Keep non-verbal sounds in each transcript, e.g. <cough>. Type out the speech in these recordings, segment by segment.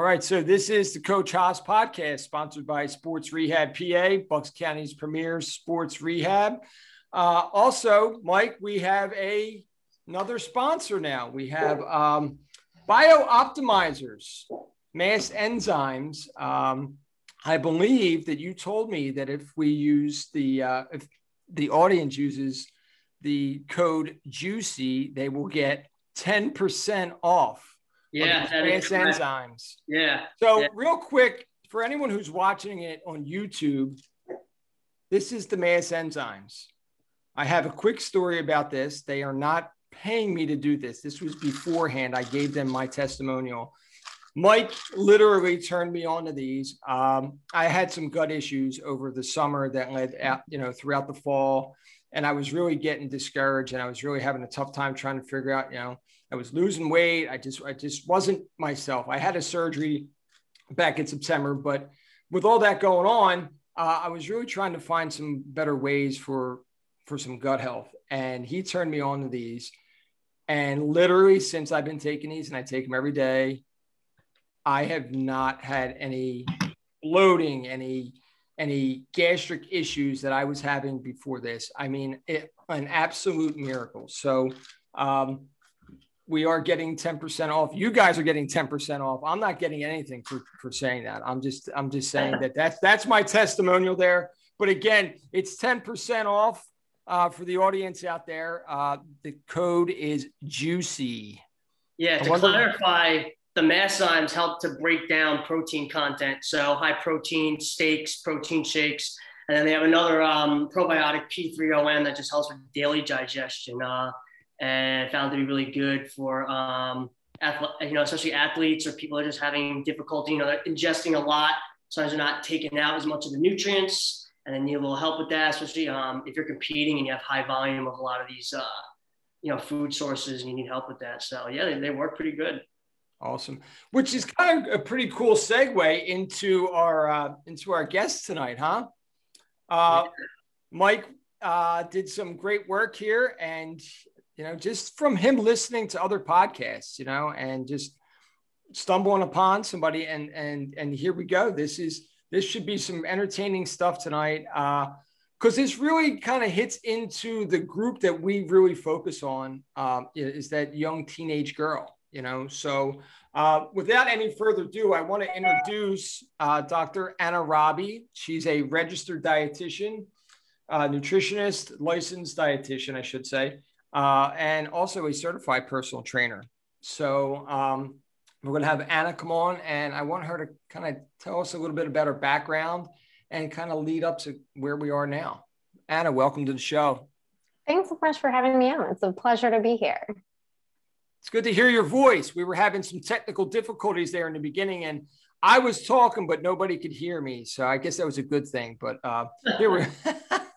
All right, so this is the Coach Hos podcast, sponsored by Sports Rehab PA, Bucks County's premier sports rehab. Uh, also, Mike, we have a another sponsor now. We have um, Bioptimizers, Mass Enzymes. Um, I believe that you told me that if we use the uh, if the audience uses the code Juicy, they will get ten percent off yeah, advanced enzymes. Yeah. So yeah. real quick, for anyone who's watching it on YouTube, this is the mass enzymes. I have a quick story about this. They are not paying me to do this. This was beforehand. I gave them my testimonial. Mike literally turned me on to these. Um, I had some gut issues over the summer that led out, you know, throughout the fall. And I was really getting discouraged and I was really having a tough time trying to figure out, you know, I was losing weight. I just, I just wasn't myself. I had a surgery back in September, but with all that going on, uh, I was really trying to find some better ways for, for some gut health. And he turned me on to these. And literally since I've been taking these and I take them every day, I have not had any bloating, any, any gastric issues that I was having before this. I mean, it, an absolute miracle. So, um, we are getting 10% off. You guys are getting 10% off. I'm not getting anything for, for saying that. I'm just, I'm just saying that that's, that's my testimonial there. But again, it's 10% off uh, for the audience out there. Uh, the code is juicy. Yeah. To wonder- clarify, the Masszymes help to break down protein content. So high protein steaks, protein shakes. And then they have another um, probiotic P3-OM that just helps with daily digestion. Uh, and found to be really good for um, you know, especially athletes or people are just having difficulty, you know, they're ingesting a lot. Sometimes they're not taking out as much of the nutrients, and then need a little help with that, especially um, if you're competing and you have high volume of a lot of these, uh, you know, food sources, and you need help with that. So yeah, they, they work pretty good. Awesome, which is kind of a pretty cool segue into our uh, into our guest tonight, huh? Uh, Mike uh, did some great work here, and you know, just from him listening to other podcasts, you know, and just stumbling upon somebody and and and here we go. This is this should be some entertaining stuff tonight. Uh because this really kind of hits into the group that we really focus on um, is that young teenage girl you know so uh, without any further ado i want to introduce uh, dr anna Roby she's a registered dietitian uh, nutritionist licensed dietitian i should say uh, and also a certified personal trainer. So um, we're going to have Anna come on, and I want her to kind of tell us a little bit about her background and kind of lead up to where we are now. Anna, welcome to the show. Thanks so much for having me on. It's a pleasure to be here. It's good to hear your voice. We were having some technical difficulties there in the beginning, and I was talking, but nobody could hear me. So I guess that was a good thing. But uh, here we <laughs> <laughs>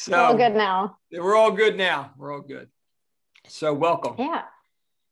So we're all good now. We're all good now. We're all good. So welcome. Yeah.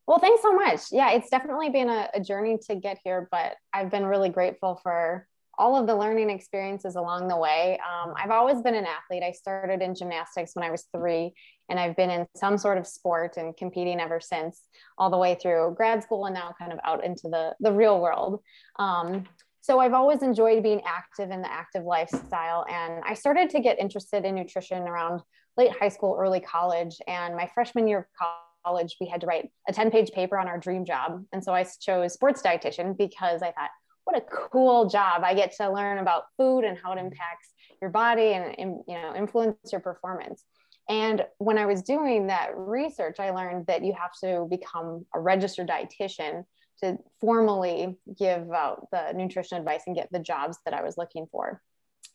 Well, thanks so much. Yeah, it's definitely been a, a journey to get here, but I've been really grateful for all of the learning experiences along the way. Um, I've always been an athlete. I started in gymnastics when I was three, and I've been in some sort of sport and competing ever since, all the way through grad school and now kind of out into the, the real world. Um, so I've always enjoyed being active in the active lifestyle. And I started to get interested in nutrition around late high school, early college. And my freshman year of college, we had to write a 10 page paper on our dream job. And so I chose sports dietitian because I thought, what a cool job. I get to learn about food and how it impacts your body and, you know influence your performance. And when I was doing that research, I learned that you have to become a registered dietitian to formally give out the nutrition advice and get the jobs that I was looking for.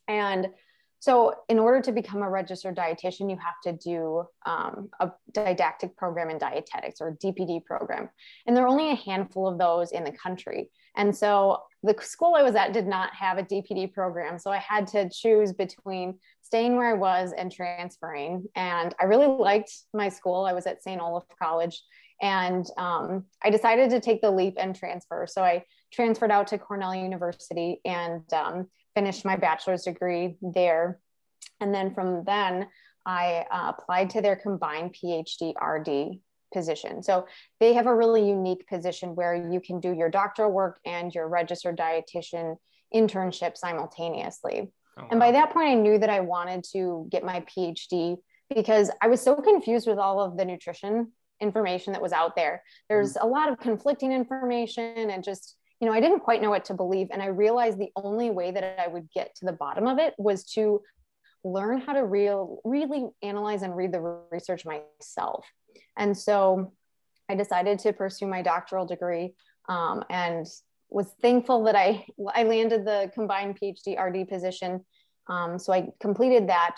And so, in order to become a registered dietitian, you have to do um, a didactic program in dietetics or DPD program. And there are only a handful of those in the country. And so, the school I was at did not have a DPD program. So, I had to choose between staying where I was and transferring. And I really liked my school. I was at St. Olaf College and um, I decided to take the leap and transfer. So I transferred out to Cornell University and um, finished my bachelor's degree there. And then from then, I uh, applied to their combined PhD RD position. So they have a really unique position where you can do your doctoral work and your registered dietitian internship simultaneously. Oh, wow. And by that point, I knew that I wanted to get my PhD because I was so confused with all of the nutrition information that was out there. There's mm-hmm. a lot of conflicting information and just, you know, I didn't quite know what to believe. And I realized the only way that I would get to the bottom of it was to learn how to real, really analyze and read the research myself. And so I decided to pursue my doctoral degree um, and was thankful that I, I landed the combined PhD RD position. Um, so I completed that.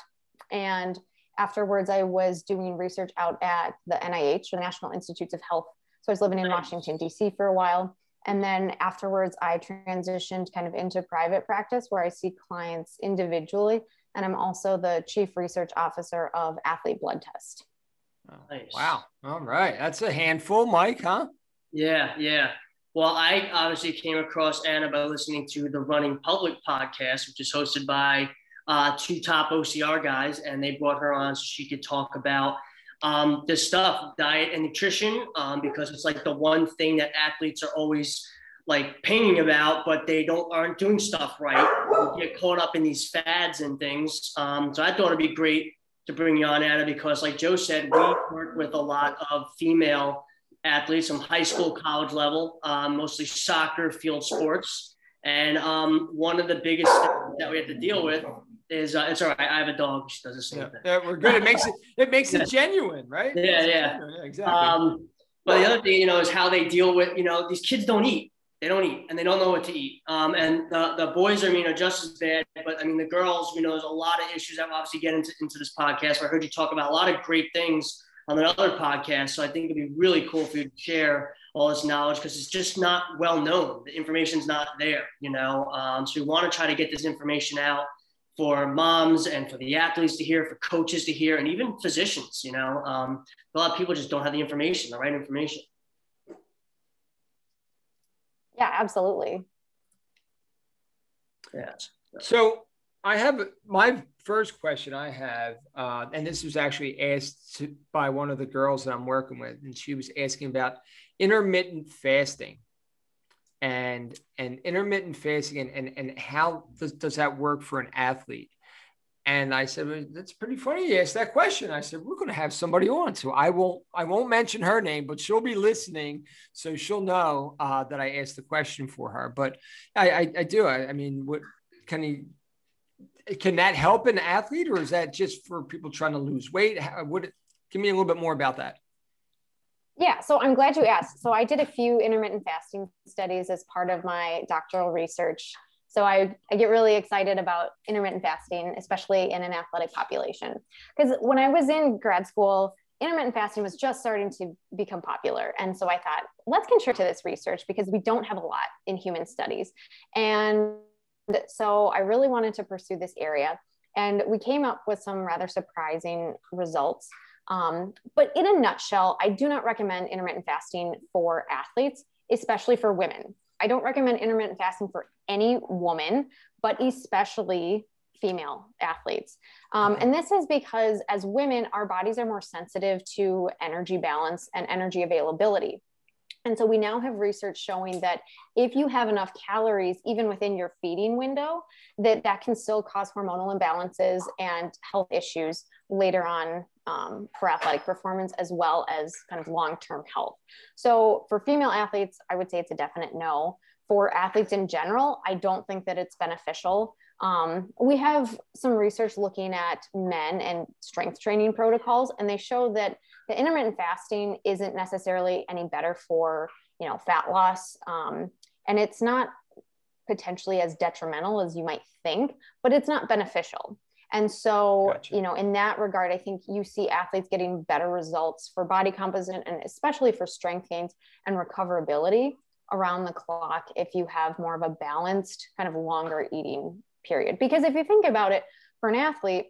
And afterwards, I was doing research out at the NIH, the National Institutes of Health. So I was living in Washington, D.C. for a while. And then afterwards, I transitioned kind of into private practice where I see clients individually. And I'm also the chief research officer of Athlete Blood Test. Nice. Wow. All right. That's a handful, Mike, huh? Yeah. Yeah. Well, I obviously came across Anna by listening to the Running Public podcast, which is hosted by uh, two top OCR guys, and they brought her on so she could talk about um, this stuff, diet and nutrition, um, because it's like the one thing that athletes are always like painting about, but they don't aren't doing stuff right. They get caught up in these fads and things. Um, so I thought it'd be great to bring you on, Anna, because like Joe said, we work with a lot of female athletes from high school, college level, um, mostly soccer, field sports. And um, one of the biggest that we have to deal with is uh, it's all right. I have a dog. She does the same yeah. thing. Yeah, we're good. It makes it <laughs> it makes it genuine, right? Yeah, yeah. yeah. exactly. Um, but the other thing, you know, is how they deal with, you know, these kids don't eat. They don't eat and they don't know what to eat. Um, and the, the boys are, you know, just as bad. But I mean, the girls, you know, there's a lot of issues that we'll obviously get into, into this podcast. I heard you talk about a lot of great things on another podcast. So I think it'd be really cool for you to share all this knowledge because it's just not well known. The information's not there, you know. Um, so we want to try to get this information out for moms and for the athletes to hear, for coaches to hear, and even physicians. You know, um, a lot of people just don't have the information, the right information. Yeah, absolutely. Yeah. So I have my first question I have, uh, and this was actually asked to, by one of the girls that I'm working with, and she was asking about intermittent fasting and and intermittent fasting and and, and how does, does that work for an athlete? And i said well, that's pretty funny you asked that question. I said we're going to have somebody on so i won't i won't mention her name but she'll be listening so she'll know uh, that i asked the question for her. But i i, I do I, I mean what can he can that help an athlete or is that just for people trying to lose weight? How, would give me a little bit more about that yeah, so I'm glad you asked. So I did a few intermittent fasting studies as part of my doctoral research. So I, I get really excited about intermittent fasting, especially in an athletic population. Because when I was in grad school, intermittent fasting was just starting to become popular. And so I thought, let's contribute to this research because we don't have a lot in human studies. And so I really wanted to pursue this area. And we came up with some rather surprising results. Um, but in a nutshell, I do not recommend intermittent fasting for athletes, especially for women. I don't recommend intermittent fasting for any woman, but especially female athletes. Um, and this is because as women, our bodies are more sensitive to energy balance and energy availability. And so we now have research showing that if you have enough calories, even within your feeding window, that that can still cause hormonal imbalances and health issues later on um, for athletic performance as well as kind of long-term health. So for female athletes, I would say it's a definite no. For athletes in general, I don't think that it's beneficial. Um, we have some research looking at men and strength training protocols, and they show that the intermittent fasting isn't necessarily any better for you know fat loss um, and it's not potentially as detrimental as you might think but it's not beneficial and so gotcha. you know in that regard i think you see athletes getting better results for body composition and especially for strength gains and recoverability around the clock if you have more of a balanced kind of longer eating period because if you think about it for an athlete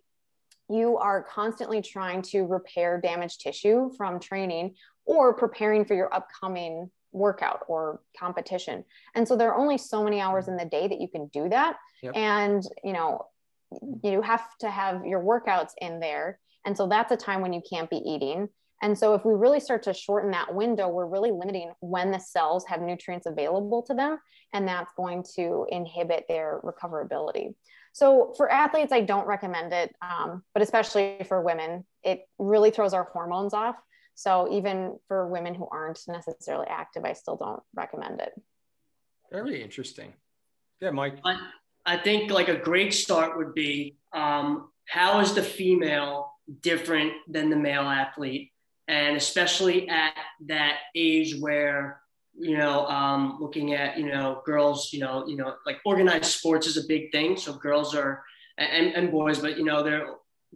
you are constantly trying to repair damaged tissue from training or preparing for your upcoming workout or competition. And so there are only so many hours in the day that you can do that. Yep. And, you know, you have to have your workouts in there. And so that's a time when you can't be eating. And so if we really start to shorten that window, we're really limiting when the cells have nutrients available to them, and that's going to inhibit their recoverability. So for athletes, I don't recommend it, um, but especially for women, it really throws our hormones off. So even for women who aren't necessarily active, I still don't recommend it. Very interesting. Yeah, Mike. I, I think like a great start would be um, how is the female different than the male athlete? And especially at that age where, you know, um, looking at, you know, girls, you know, you know, like organized sports is a big thing. So girls are, and, and boys, but, you know, their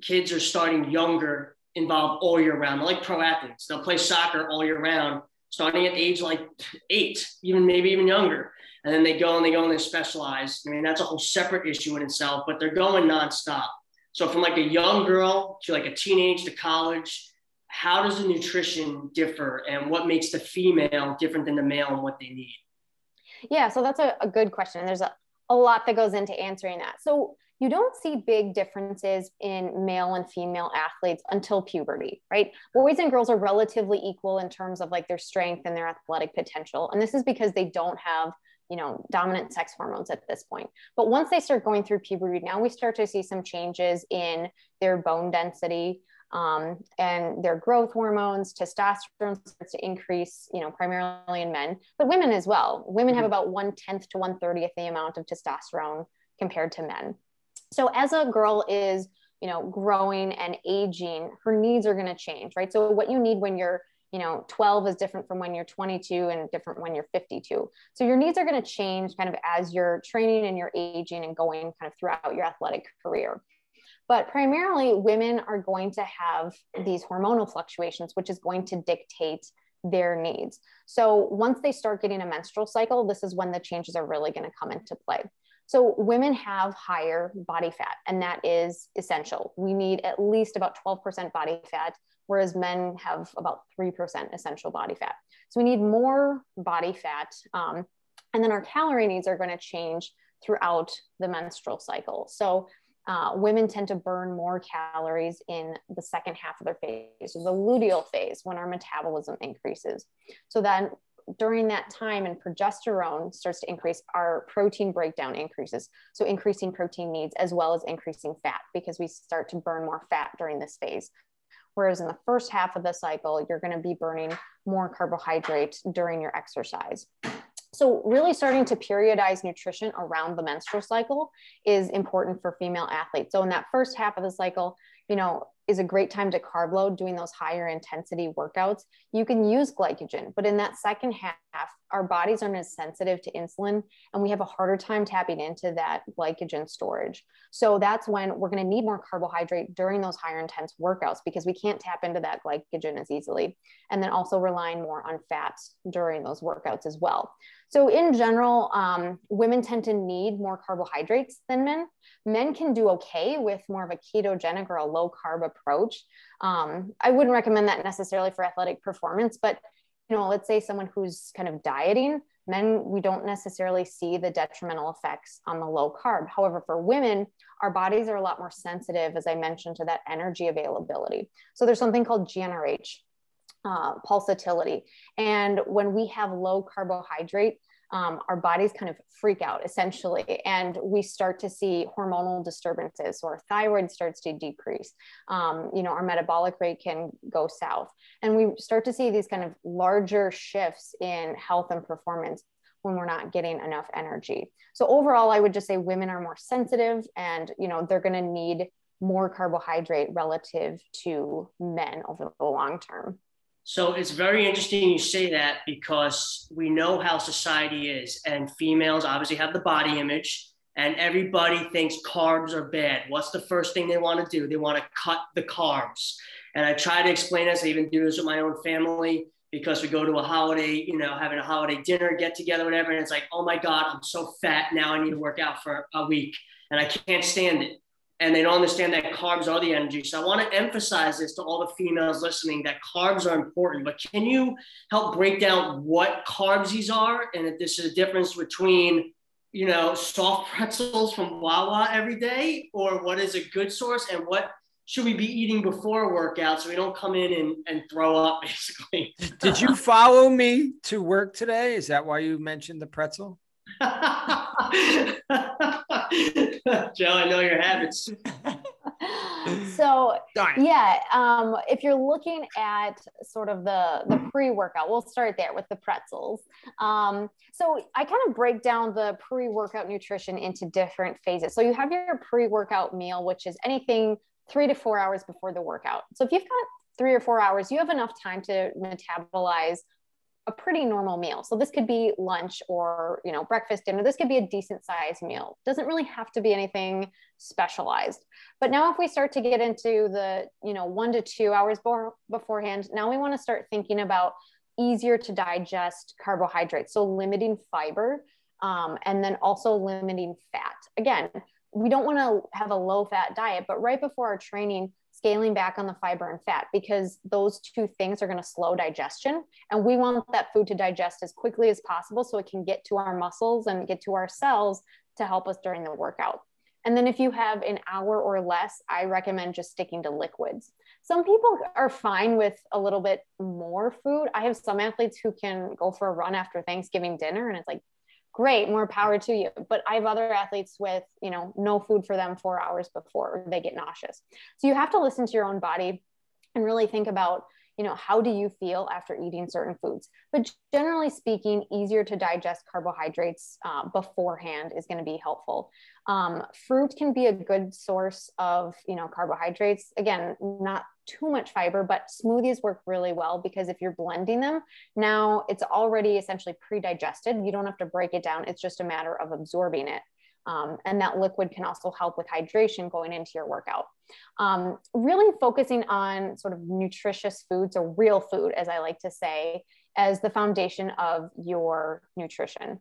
kids are starting younger, involved all year round. They're like pro athletes. They'll play soccer all year round, starting at age like eight, even maybe even younger and then they go and they go and they specialize. I mean, that's a whole separate issue in itself, but they're going nonstop. So from like a young girl to like a teenage to college, how does the nutrition differ and what makes the female different than the male and what they need? Yeah, so that's a, a good question. There's a, a lot that goes into answering that. So you don't see big differences in male and female athletes until puberty, right? Boys and girls are relatively equal in terms of like their strength and their athletic potential. And this is because they don't have you know dominant sex hormones at this point but once they start going through puberty now we start to see some changes in their bone density um, and their growth hormones testosterone starts to increase you know primarily in men but women as well. Women have mm-hmm. about one tenth to one thirtieth the amount of testosterone compared to men. So as a girl is you know growing and aging her needs are going to change right? So what you need when you're you know 12 is different from when you're 22 and different when you're 52 so your needs are going to change kind of as you're training and you're aging and going kind of throughout your athletic career but primarily women are going to have these hormonal fluctuations which is going to dictate their needs so once they start getting a menstrual cycle this is when the changes are really going to come into play so women have higher body fat and that is essential we need at least about 12% body fat whereas men have about 3% essential body fat. So we need more body fat. Um, and then our calorie needs are going to change throughout the menstrual cycle. So uh, women tend to burn more calories in the second half of their phase, or the luteal phase, when our metabolism increases. So then during that time and progesterone starts to increase, our protein breakdown increases. So increasing protein needs as well as increasing fat because we start to burn more fat during this phase. Whereas in the first half of the cycle, you're going to be burning more carbohydrates during your exercise. So, really starting to periodize nutrition around the menstrual cycle is important for female athletes. So, in that first half of the cycle, you know, is a great time to carb load doing those higher intensity workouts. You can use glycogen, but in that second half, our bodies aren't as sensitive to insulin and we have a harder time tapping into that glycogen storage. So that's when we're going to need more carbohydrate during those higher intense workouts because we can't tap into that glycogen as easily. And then also relying more on fats during those workouts as well. So in general, um, women tend to need more carbohydrates than men. Men can do okay with more of a ketogenic or a low carb approach. Um, I wouldn't recommend that necessarily for athletic performance, but you know, let's say someone who's kind of dieting, men, we don't necessarily see the detrimental effects on the low carb. However, for women, our bodies are a lot more sensitive, as I mentioned, to that energy availability. So there's something called GnRH, uh, pulsatility. And when we have low carbohydrate, um, our bodies kind of freak out essentially, and we start to see hormonal disturbances. Our thyroid starts to decrease. Um, you know, our metabolic rate can go south, and we start to see these kind of larger shifts in health and performance when we're not getting enough energy. So overall, I would just say women are more sensitive, and you know, they're going to need more carbohydrate relative to men over the long term. So it's very interesting you say that because we know how society is, and females obviously have the body image, and everybody thinks carbs are bad. What's the first thing they want to do? They want to cut the carbs. And I try to explain this. I even do this with my own family because we go to a holiday, you know, having a holiday dinner, get together, whatever. And it's like, oh my God, I'm so fat. Now I need to work out for a week and I can't stand it and they don't understand that carbs are the energy. So I want to emphasize this to all the females listening that carbs are important. But can you help break down what carbs these are and if this is a difference between you know soft <laughs> pretzels from Wawa every day or what is a good source and what should we be eating before a workout so we don't come in and, and throw up <laughs> basically. Did you follow me to work today? Is that why you mentioned the pretzel? <laughs> Joe, I know your habits. <laughs> so yeah, um, if you're looking at sort of the the pre-workout, we'll start there with the pretzels. Um, so I kind of break down the pre-workout nutrition into different phases. So you have your pre-workout meal, which is anything three to four hours before the workout. So if you've got three or four hours, you have enough time to metabolize a pretty normal meal. So this could be lunch or, you know, breakfast, dinner. This could be a decent sized meal. Doesn't really have to be anything specialized. But now if we start to get into the, you know, 1 to 2 hours before, beforehand, now we want to start thinking about easier to digest carbohydrates. So limiting fiber um, and then also limiting fat. Again, we don't want to have a low fat diet, but right before our training, scaling back on the fiber and fat because those two things are going to slow digestion. And we want that food to digest as quickly as possible so it can get to our muscles and get to our cells to help us during the workout. And then if you have an hour or less, I recommend just sticking to liquids. Some people are fine with a little bit more food. I have some athletes who can go for a run after Thanksgiving dinner and it's like great more power to you. But i have other athletes with you know no food for them four hours before they get nauseous. So you have to listen to your own body and really think about you know how do you feel after eating certain foods? But generally speaking easier to digest carbohydrates uh, beforehand is going to be helpful. Um, fruit can be a good source of you know carbohydrates. Again not too much fiber but smoothies work really well because if you're blending them now it's already essentially pre-digested you don't have to break it down it's just a matter of absorbing it um, and that liquid can also help with hydration going into your workout. Um, really focusing on sort of nutritious foods or real food, as I like to say, as the foundation of your nutrition.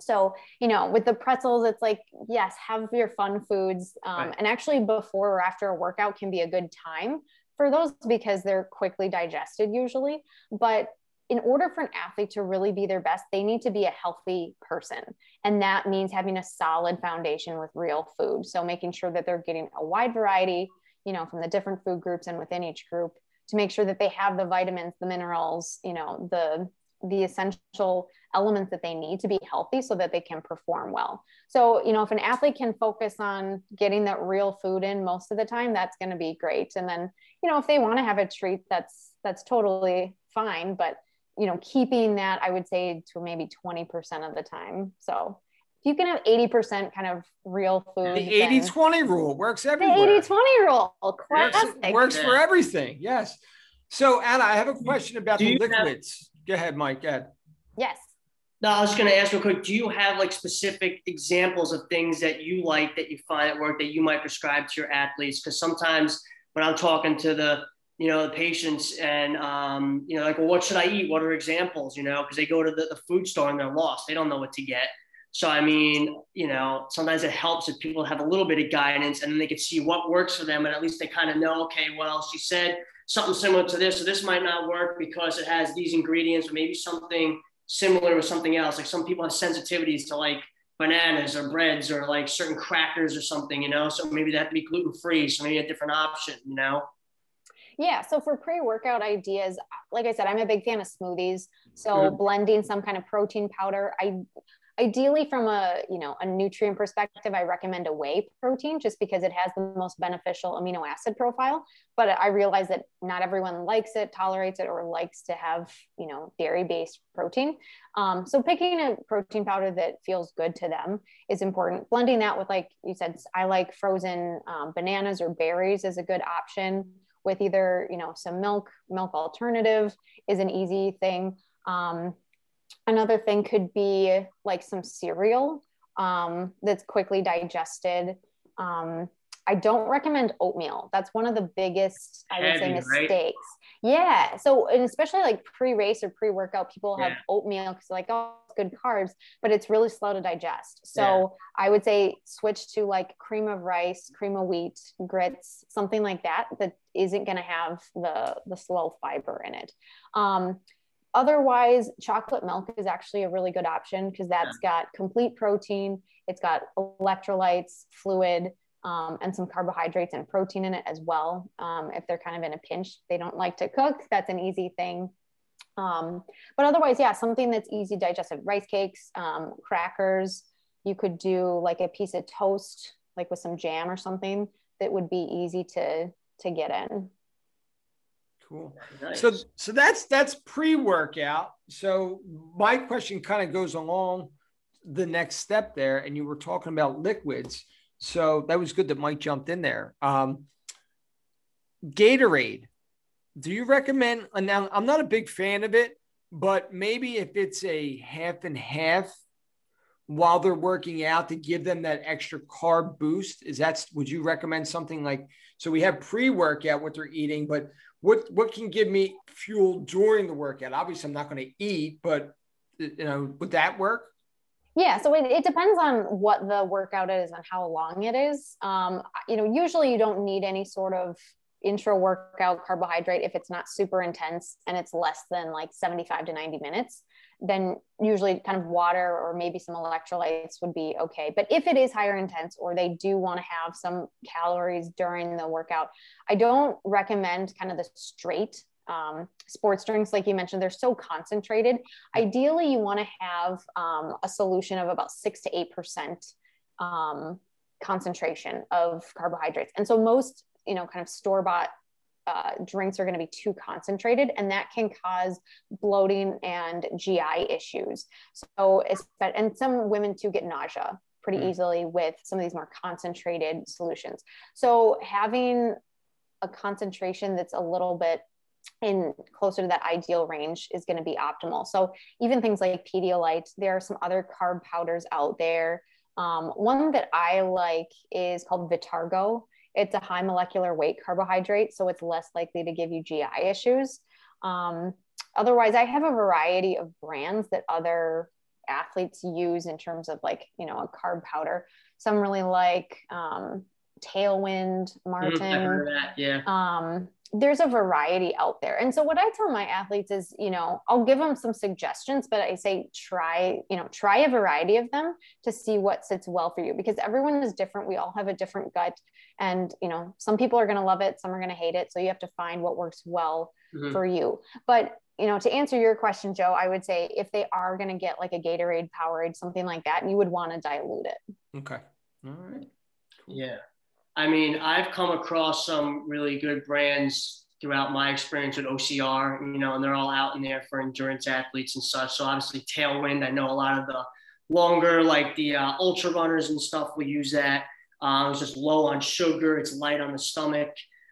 So, you know, with the pretzels, it's like, yes, have your fun foods. Um, right. And actually, before or after a workout can be a good time for those because they're quickly digested usually. But in order for an athlete to really be their best, they need to be a healthy person. And that means having a solid foundation with real food. So making sure that they're getting a wide variety, you know, from the different food groups and within each group to make sure that they have the vitamins, the minerals, you know, the the essential elements that they need to be healthy so that they can perform well. So, you know, if an athlete can focus on getting that real food in most of the time, that's going to be great. And then, you know, if they want to have a treat, that's that's totally fine, but you know, keeping that, I would say to maybe 20% of the time. So if you can have 80% kind of real food. The 80 20 rule works everywhere. The 80 20 rule. Classic. Works, works for everything. Yes. So, Anna, I have a question about the liquids. Have, Go ahead, Mike. Go ahead. Yes. No, I was going to ask real quick. Do you have like specific examples of things that you like that you find at work that you might prescribe to your athletes? Because sometimes when I'm talking to the you know, the patients and, um, you know, like, well, what should I eat? What are examples, you know, because they go to the, the food store and they're lost. They don't know what to get. So, I mean, you know, sometimes it helps if people have a little bit of guidance and then they can see what works for them. And at least they kind of know, okay, well, she said something similar to this. So this might not work because it has these ingredients or maybe something similar with something else. Like some people have sensitivities to like bananas or breads or like certain crackers or something, you know, so maybe that to be gluten free. So maybe a different option, you know? Yeah. So for pre workout ideas, like I said, I'm a big fan of smoothies. So blending some kind of protein powder. I ideally from a you know a nutrient perspective i recommend a whey protein just because it has the most beneficial amino acid profile but i realize that not everyone likes it tolerates it or likes to have you know dairy based protein. Um, so picking a protein powder that feels good to them is important. Blending that with like you said i like frozen um, bananas or berries is a good option with either you know some milk milk alternative is an easy thing. Um, another thing could be like some cereal um, that's quickly digested um, I don't recommend oatmeal. That's one of the biggest, I would say, mistakes. Right? Yeah. So, and especially like pre race or pre workout, people have yeah. oatmeal because like, oh, good carbs, but it's really slow to digest. So, yeah. I would say switch to like cream of rice, cream of wheat, grits, something like that, that isn't going to have the, the slow fiber in it. Um, otherwise chocolate milk is actually a really good option because that's got complete protein it's got electrolytes fluid um, and some carbohydrates and protein in it as well. Um, if they're kind of in a pinch, they don't like to cook. That's an easy thing. Um, but otherwise, yeah, something that's easy digested: rice cakes, um, crackers. You could do like a piece of toast, like with some jam or something that would be easy to to get in. Cool. Nice. So so that's that's pre-workout. So my question kind of goes along the next step there, and you were talking about liquids. So that was good that Mike jumped in there. Um, Gatorade. Do you recommend? Now, I'm not a big fan of it, but maybe if it's a half and half while they're working out to give them that extra carb boost, is that would you recommend something like? So we have pre-workout what they're eating, but what what can give me fuel during the workout? Obviously, I'm not going to eat, but you know, would that work? Yeah, so it, it depends on what the workout is and how long it is. Um, you know, usually you don't need any sort of intra workout carbohydrate if it's not super intense and it's less than like 75 to 90 minutes then usually kind of water or maybe some electrolytes would be okay but if it is higher intense or they do want to have some calories during the workout i don't recommend kind of the straight um, sports drinks, like you mentioned, they're so concentrated. Ideally, you want to have um, a solution of about six to eight percent um, concentration of carbohydrates. And so most, you know, kind of store bought uh, drinks are going to be too concentrated, and that can cause bloating and GI issues. So, and some women too get nausea pretty mm. easily with some of these more concentrated solutions. So, having a concentration that's a little bit in closer to that ideal range is going to be optimal. So even things like Pedialyte, there are some other carb powders out there. Um, one that I like is called Vitargo. It's a high molecular weight carbohydrate, so it's less likely to give you GI issues. Um, otherwise, I have a variety of brands that other athletes use in terms of like, you know, a carb powder. Some really like um, Tailwind, Maurten. Mm, yeah. Um, there's a variety out there. And so what I tell my athletes is, you know, I'll give them some suggestions, but I say try, you know, try a variety of them to see what sits well for you because everyone is different. We all have a different gut and, you know, some people are going to love it, some are going to hate it. So you have to find what works well mm-hmm. for you. But, you know, to answer your question, Joe, I would say if they are going to get like a Gatorade Powerade, something like that, you would want to dilute it. Okay. All right. Cool. Yeah. I mean, I've come across some really good brands throughout my experience with OCR, you know, and they're all out in there for endurance athletes and such. So obviously, Tailwind, I know a lot of the longer, like the uh, ultra runners and stuff, will use that. Uh, it's just low on sugar, it's light on the stomach.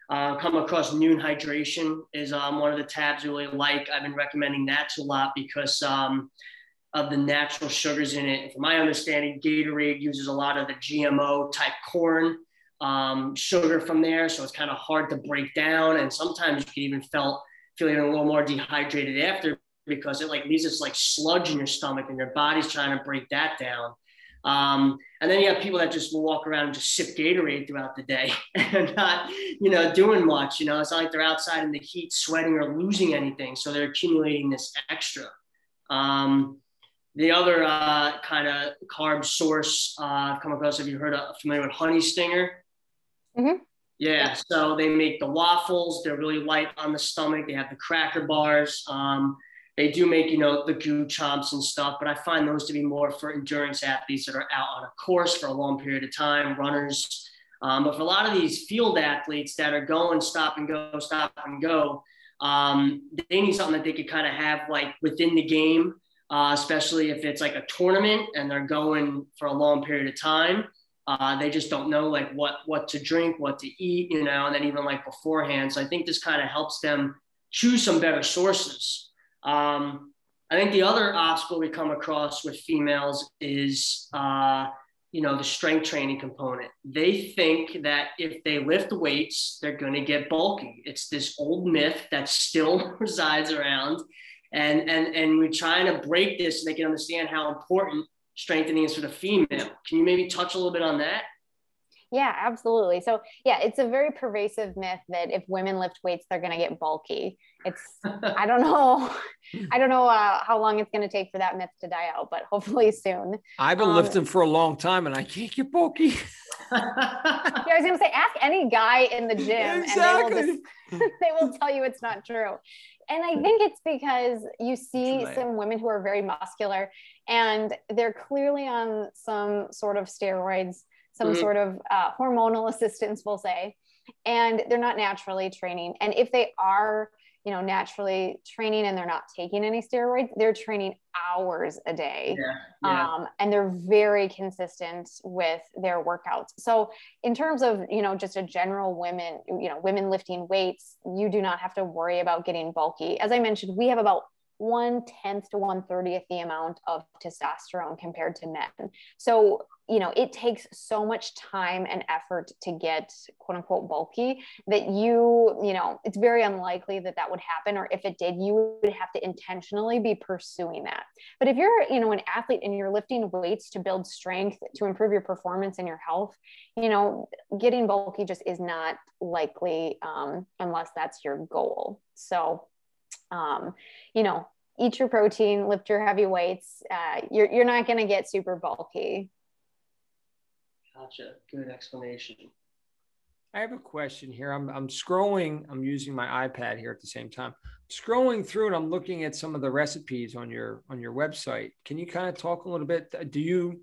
Uh, come across Nuun Hydration is um, one of the tabs I really like. I've been recommending that to a lot because um, of the natural sugars in it. From my understanding, Gatorade uses a lot of the GMO type corn um, sugar from there. So it's kind of hard to break down. And sometimes you can even felt feeling a little more dehydrated after because it like leaves this like sludge in your stomach and your body's trying to break that down. Um, and then you have people that just walk around and just sip Gatorade throughout the day <laughs> and not, you know, doing much. You know, it's not like they're outside in the heat sweating or losing anything. So they're accumulating this extra. Um, the other uh, kind of carb source uh, I've come across, have you heard of, familiar with Honey Stinger? Mm-hmm. Yeah, so they make the waffles. They're really light on the stomach. They have the cracker bars. Um, they do make, you know, the goo chomps and stuff, but I find those to be more for endurance athletes that are out on a course for a long period of time, runners. Um, but for a lot of these field athletes that are going stop and go, stop and go, um, they need something that they could kind of have like within the game, uh, especially if it's like a tournament and they're going for a long period of time. Uh, they just don't know like what what to drink, what to eat, you know, and then even like beforehand. So I think this kind of helps them choose some better sources. Um, I think the other obstacle we come across with females is, uh, you know, the strength training component. They think that if they lift weights, they're going to get bulky. It's this old myth that still <laughs> resides around, and and and we're trying to break this so they can understand how important strengthening is for the female. Can you maybe touch a little bit on that? Yeah, absolutely. So, yeah, it's a very pervasive myth that if women lift weights, they're going to get bulky. It's, I don't know, <laughs> I don't know uh, how long it's going to take for that myth to die out, but hopefully soon. I've been um, lifting for a long time and I can't get bulky. <laughs> yeah, I was going to say, ask any guy in the gym exactly. and they will, just, <laughs> they will tell you it's not true. And I think it's because you see some women who are very muscular and they're clearly on some sort of steroids some mm-hmm. sort of uh, hormonal <laughs> assistance, we'll say, and they're not naturally training. And if they are, you know, naturally training and they're not taking any steroids, they're training hours a day. Yeah, yeah. Um, and they're very consistent with their workouts. So in terms of, you know, just a general women, you know, women lifting weights, you do not have to worry about getting bulky. As I mentioned, we have about one tenth to one thirtieth the amount of testosterone compared to men. So you know it takes so much time and effort to get quote unquote bulky that you you know it's very unlikely that that would happen or if it did you would have to intentionally be pursuing that but if you're you know an athlete and you're lifting weights to build strength to improve your performance and your health you know getting bulky just is not likely um, unless that's your goal so um, you know eat your protein lift your heavy weights uh, you're, you're not going to get super bulky Gotcha. Good explanation. I have a question here. I'm, I'm scrolling, I'm using my iPad here at the same time. Scrolling through and I'm looking at some of the recipes on your on your website. Can you kind of talk a little bit? Do you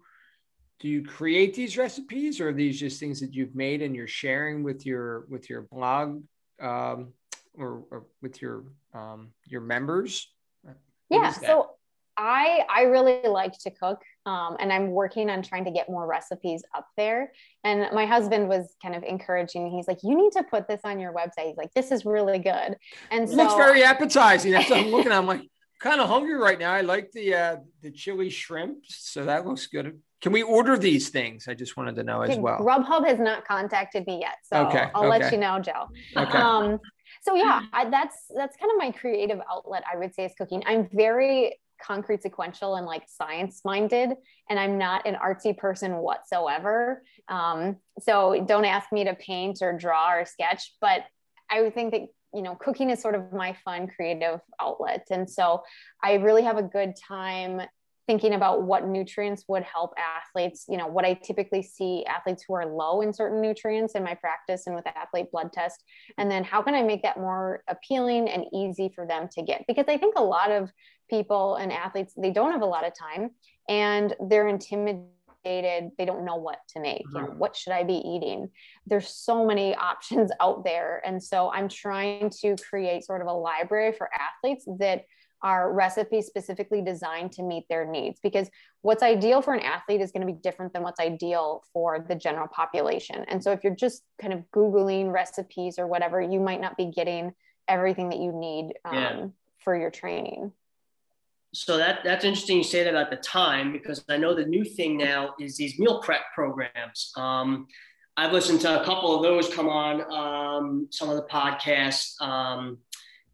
do you create these recipes or are these just things that you've made and you're sharing with your with your blog um, or, or, with your um, your members? What yeah. So I I really like to cook, um, and I'm working on trying to get more recipes up there. And my husband was kind of encouraging. He's like, "You need to put this on your website." He's like, "This is really good." And it so, looks very appetizing. That's what I'm <laughs> looking. at. I'm like, kind of hungry right now. I like the uh, the chili shrimp, so that looks good. Can we order these things? I just wanted to know as well. Grubhub has not contacted me yet, so okay, I'll okay. let you know, Joe. Okay. Um, so yeah, I, that's that's kind of my creative outlet. I would say is cooking. I'm very concrete sequential and like science minded and i'm not an artsy person whatsoever um, so don't ask me to paint or draw or sketch but i would think that you know cooking is sort of my fun creative outlet and so i really have a good time thinking about what nutrients would help athletes you know what i typically see athletes who are low in certain nutrients in my practice and with athlete blood test and then how can i make that more appealing and easy for them to get? Because i think a lot of people and athletes they don't have a lot of time and they're intimidated. They don't know what to make you know, mm-hmm. what should i be eating? There's so many <laughs> options out there. And so i'm trying to create sort of a library for athletes that are recipes specifically designed to meet their needs because what's ideal for an athlete is going to be different than what's ideal for the general population. And so if you're just kind of Googling recipes or whatever, you might not be getting everything that you need um, yeah. for your training. So that that's interesting you say that about the time because I know the new thing now is these meal prep programs. Um, I've listened to a couple of those come on um, some of the podcasts. Um,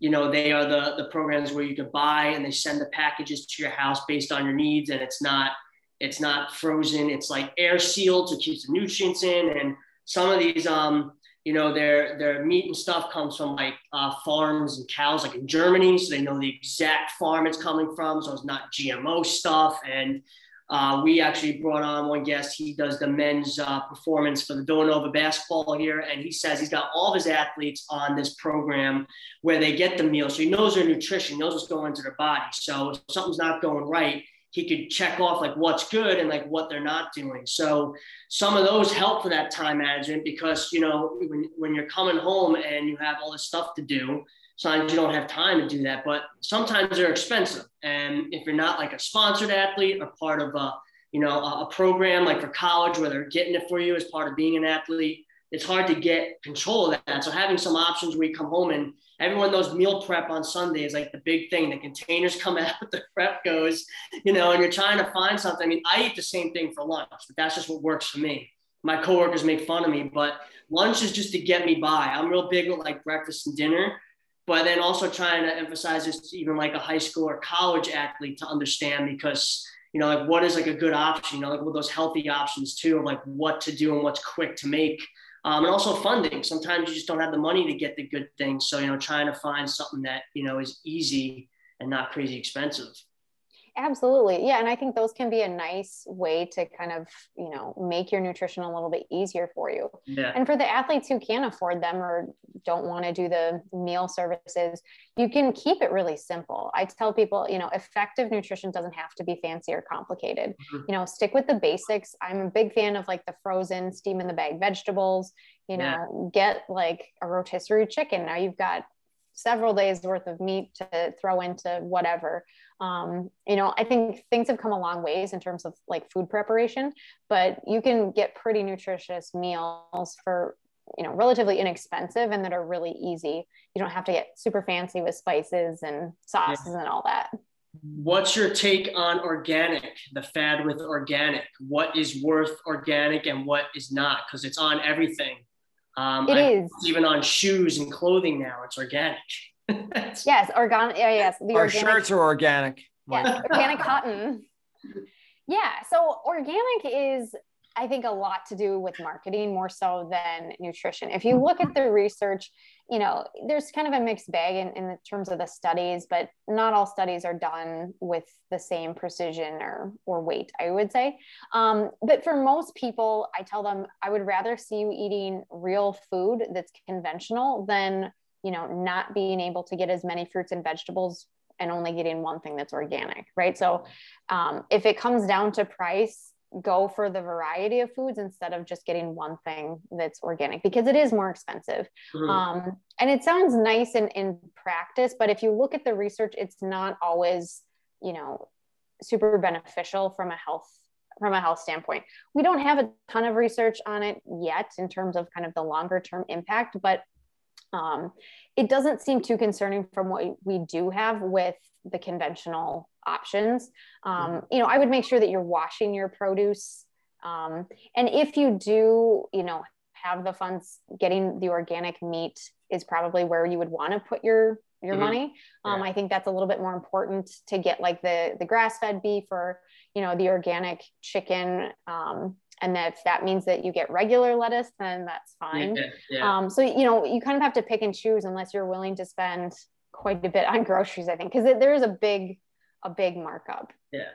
you know they are the the programs where you can buy and they send the packages to your house based on your needs and it's not it's not frozen. It's like air sealed to keep the nutrients in. And some of these um you know their their meat and stuff comes from like uh, farms and cows like in germany. So they know the exact farm it's coming from. So it's not gmo stuff. And uh, we actually brought on one guest. He does the men's uh, performance for the Villanova basketball here, and he says he's got all of his athletes on this program where they get the meal. So he knows their nutrition, knows what's going into their body. So if something's not going right, he could check off like what's good and like what they're not doing. So some of those help for that time management because you know when, when you're coming home and you have all this stuff to do, sometimes you don't have time to do that, but sometimes they're expensive. And if you're not like a sponsored athlete or part of a, you know, a program like for college where they're getting it for you as part of being an athlete, it's hard to get control of that. So having some options where you come home and everyone knows meal prep on Sunday is like the big thing. The containers come <laughs> out, the prep goes, you know, and you're trying to find something. I mean, I eat the same thing for lunch, but that's just what works for me. My coworkers make fun of me, but lunch is just to get me by. I'm real big with like breakfast and dinner but then also trying to emphasize this even like a high school or college athlete to understand because you know, like what is like a good option, you know, like with those healthy options too, of like what to do and what's quick to make. Um, and also funding. Sometimes you just don't have the money to get the good things. So, you know, trying to find something that, you know, is easy and not crazy expensive. Absolutely. Yeah. And I think those can be a nice way to kind of, you know, make your nutrition a little bit easier for you. Yeah. And for the athletes who can't afford them or don't want to do the meal services, you can keep it really simple. I tell people, you know, effective nutrition doesn't have to be fancy or complicated. Mm-hmm. You know, stick with the basics. I'm a big fan of like the frozen steam in the bag vegetables, you know, yeah. get like a rotisserie chicken. Now you've got several days worth of meat to throw into whatever. Um, you know i think things have come a long ways in terms of like food preparation but you can get pretty nutritious meals for you know relatively inexpensive and that are really easy. You don't have to get super fancy with spices and sauces yeah. and all that. What's your take on organic the fad with organic? What is worth organic and what is not? Because it's on everything um, it I, is. even on shoes and clothing now. It's organic. <laughs> yes, organic. Yeah, yes. The Our organic, shirts are organic. Yes, <laughs> organic cotton. Yeah. So organic is, I think, a lot to do with marketing more so than nutrition. If you look at the research, you know, there's kind of a mixed bag in, in terms of the studies, but not all studies are done with the same precision or, or weight, I would say. Um, but for most people, I tell them I would rather see you eating real food that's conventional than, you know, not being able to get as many fruits and vegetables and only getting one thing that's organic, right? So um, if it comes down to price, go for the variety of foods instead of just getting one thing that's organic because it is more expensive. Mm-hmm. Um, and it sounds nice in, in practice, but if you look at the research, it's not always, you know, super beneficial from a health from a health standpoint. We don't have a ton of research on it yet in terms of kind of the longer term impact, but um, it doesn't seem too concerning from what we do have with the conventional options. Um, mm-hmm. you know, I would make sure that you're washing your produce. Um, and if you do, you know, have the funds, getting the organic meat is probably where you would want to put your your mm-hmm. money. Um, yeah. I think that's a little bit more important to get like the the grass fed beef or you know the organic chicken. Um, and that if that means that you get regular lettuce, then that's fine. Yeah, yeah. Um, so you know you kind of have to pick and choose unless you're willing to spend quite a bit on groceries. I think because there is a big a big markup. Yeah.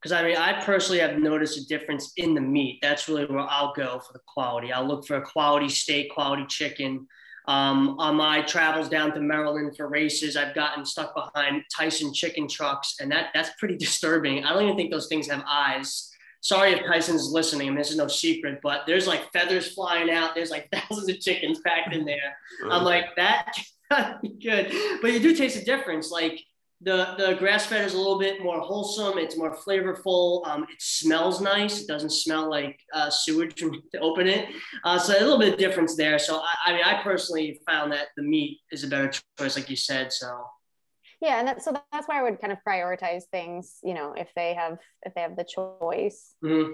Because I mean, I personally have noticed a difference in the meat. That's really where I'll go for the quality. I'll look for a quality steak, quality chicken. Um, on my travels down to Maryland for races, I've gotten stuck behind Tyson chicken trucks, and that that's pretty <laughs> disturbing. I don't even think those things have eyes. Sorry if Tyson's listening. And this is no secret, but there's like feathers flying out. There's like <laughs> thousands of chickens packed in there. I'm like that <laughs> good, but you do taste a difference. Like the the grass fed is a little bit more wholesome. It's more flavorful. Um, it smells nice. It doesn't smell like uh, sewage <laughs> when to open it. Uh, so a little bit of difference there. So I, I, mean, I personally found that the meat is a better choice, like you said. So yeah, and that, so that's why I would kind of prioritize things. You know, if they have if they have the choice. Mm-hmm.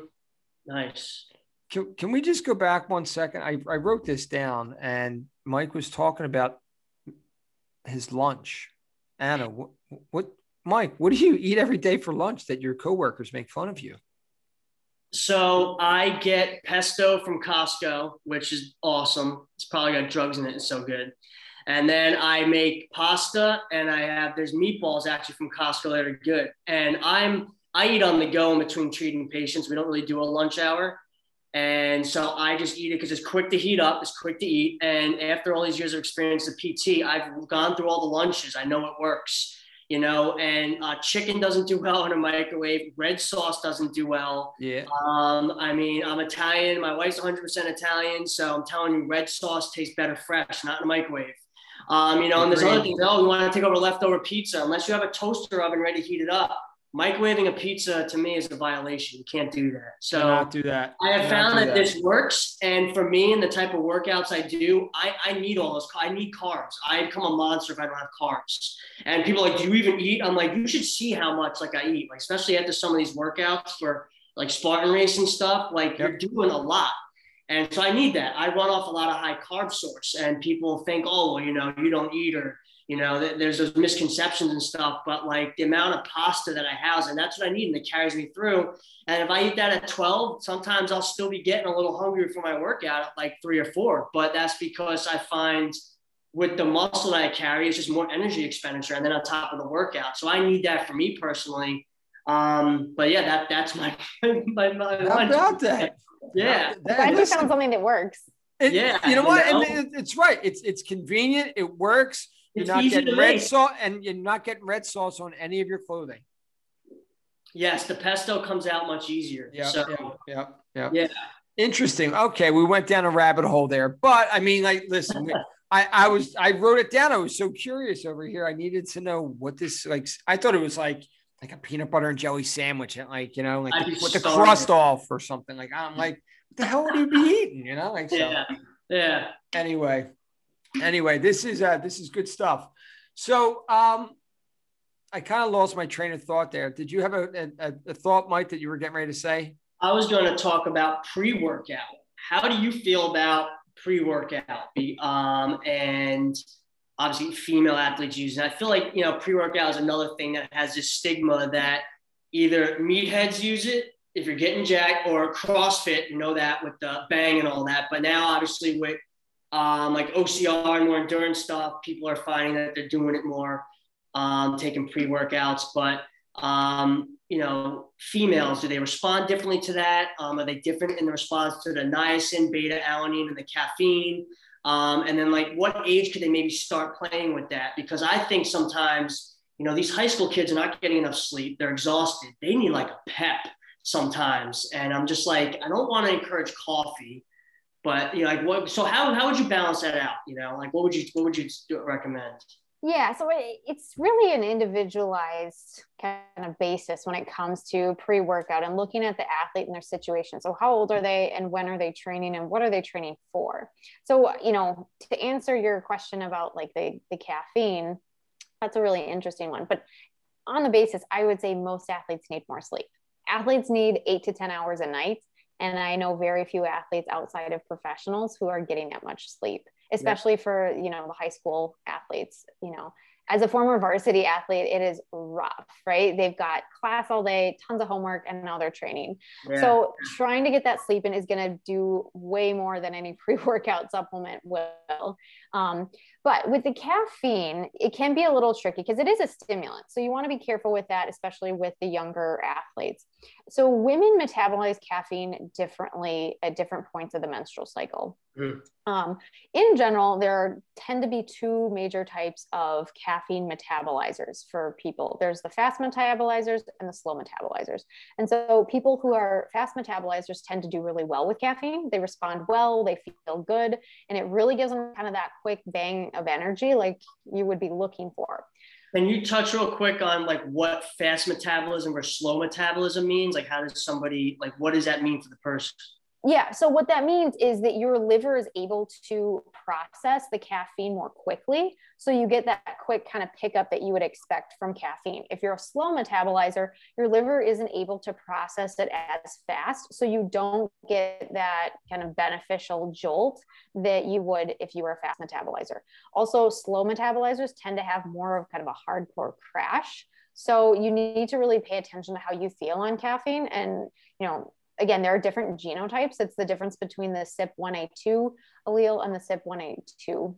Nice. Can, can we just go back one second? I, I wrote this down, and Mike was talking about his lunch. Anna, what, what, Mike, what do you eat every day for lunch that your coworkers make fun of you? So I get pesto from Costco, which is awesome. It's probably got drugs in it. It's so good. And then I make pasta and I have there's meatballs actually from Costco that are good. And I'm I eat on the go in between treating patients. We don't really do a lunch hour. And so I just eat it because it's quick to heat up, it's quick to eat. And after all these years of experience at PT, I've gone through all the lunches. I know it works, you know, and uh, chicken doesn't do well in a microwave. Red sauce doesn't do well. Yeah. Um, I mean, I'm Italian. My wife's 100% Italian. So I'm telling you, red sauce tastes better fresh, not in a microwave. Um, you know, and there's other things. Oh, you want to take over leftover pizza? Unless you have a toaster oven ready to heat it up, microwaving a pizza to me is a violation. You can't do that. So do not do that. I have found that, that, this works. And for me and the type of workouts I do, I, I need all those. I need carbs. I become a monster if I don't have carbs. And people like, do you even eat? I'm like, you should see how much like I eat. Like especially after some of these workouts for like Spartan race and stuff. Like yep. you're doing a lot. And so I need that. I run off a lot of high carb source, and people think, oh, well, you know, you don't eat or You know, there's those misconceptions and stuff, but like the amount of pasta that I have, and that's what I need, and it carries me through. And if I eat that at 12, sometimes I'll still be getting a little hungry for my workout at like three or four. But that's because I find with the muscle that I carry, it's just more energy expenditure, and then on top of the workout. So I need that for me personally. Um, but yeah, that that's my <laughs> my, my How about that? Yeah, that, glad you found something that works. It, yeah, you know what? Know? And it's right. It's it's convenient. It works. You're not getting red sauce, and you're not getting red sauce on any of your clothing. Yes, the pesto comes out much easier. Yeah, so, yeah, yeah, yeah. Yeah. Interesting. Okay, we went down a rabbit hole there, but I mean, like, listen, I I was I wrote it down. I was so curious over here. I needed to know what this like. I thought it was like like a peanut butter and jelly sandwich, and like you know, like the, with the crust off or something. Like I'm like, what the hell would you be eating? You know, like so. Yeah. Yeah. Anyway, anyway, this is uh this is good stuff. So um I kind of lost my train of thought there. Did you have a, a, a thought, Mike, that you were getting ready to say? I was going to talk about pre-workout. How do you feel about pre-workout? Um, and obviously female athletes use it. I feel like, you know, pre-workout is another thing that has this stigma that either meatheads use it if you're getting jacked or CrossFit, you know that with the bang and all that. But now obviously with um, like OCR and more endurance stuff, people are finding that they're doing it more, um, taking pre-workouts. But um, you know, females, do they respond differently to that? Um, are they different in the response to the niacin, beta alanine, and the caffeine? Um, and then like what age could they maybe start playing with that? Because I think sometimes, you know, these high school kids are not getting enough sleep. They're exhausted. They need like a pep sometimes. And I'm just like, I don't want to encourage coffee but you know, like what? So how how would you balance that out? You know, like what would you what would you recommend? Yeah, so it's really an individualized kind of basis when it comes to pre workout and looking at the athlete and their situation. So, how old are they and when are they training and what are they training for? So, you know, to answer your question about like the, the caffeine, that's a really interesting one. But on the basis, I would say most athletes need more sleep. Athletes need eight to 10 hours a night. And I know very few athletes outside of professionals who are getting that much sleep, especially yeah. for, you know, the high school athletes, you know, as a former varsity athlete, it is rough, right? They've got class all day, tons of homework, and now they're training. Yeah. So trying to get that sleep in is going to do way more than any <laughs> pre-workout supplement will. Um, but with the caffeine, it can be a little tricky because it is a stimulant. So you want to be careful with that, especially with the younger athletes. So women metabolize caffeine differently at different points of the menstrual cycle. Mm. Um, in general, there tend to be two major types of caffeine metabolizers for people. There's the fast metabolizers and the slow metabolizers. And so people who are fast metabolizers tend to do really well with caffeine. They respond well, they feel good, and it really gives them kind of that quick bang of energy like you would be looking for. Can you touch real quick on like what fast metabolism or slow metabolism means? Like how does somebody like what does that mean for the person? Yeah. So what that means is that your liver is able to process the caffeine more quickly. So you get that quick kind of pickup that you would expect from caffeine. If you're a slow metabolizer, your liver isn't able to process it as fast. So you don't get that kind of beneficial jolt that you would if you were a fast metabolizer. Also, slow metabolizers tend to have more of kind of a hardcore crash. So you need to really pay attention to how you feel on caffeine and, you know, again, there are different genotypes. It's the difference between the CYP1A2 allele and the CYP1A2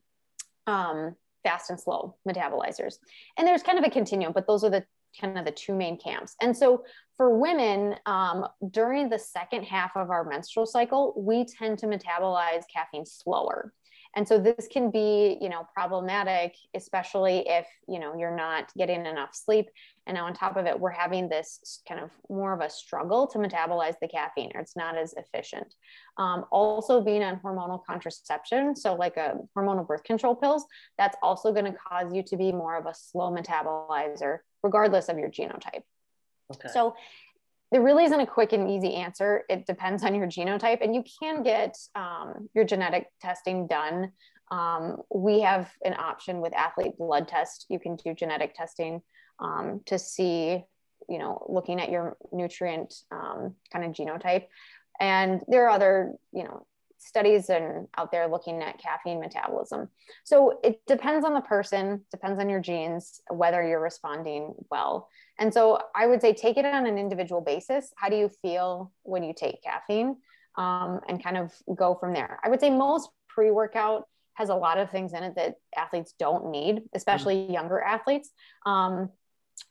um, fast and slow metabolizers. And there's kind of a continuum, but those are the kind of the two main camps. And so for women, um, during the second half of our menstrual cycle, we tend to metabolize caffeine slower. And so this can be, you know, problematic, especially if, you know, you're not getting enough sleep. And now on top of it, we're having this kind of more of a struggle to metabolize the caffeine, or it's not as efficient. Um, also being on hormonal contraception, so like a hormonal birth control pills, that's also going to cause you to be more of a slow metabolizer, regardless of your genotype. Okay. So there really isn't a quick and easy answer. It depends on your genotype, and you can get um, your genetic testing done. Um, we have an option with athlete blood test. You can do genetic testing um, to see, you know, looking at your nutrient um, kind of genotype. And there are other, you know, studies and out there looking at caffeine metabolism. So it depends on the person, depends on your genes, whether you're responding well. And so I would say take it on an individual basis. How do you feel when you take caffeine? Um, and kind of go from there. I would say most pre workout has a lot of things in it that athletes don't need, especially mm-hmm. younger athletes. Um,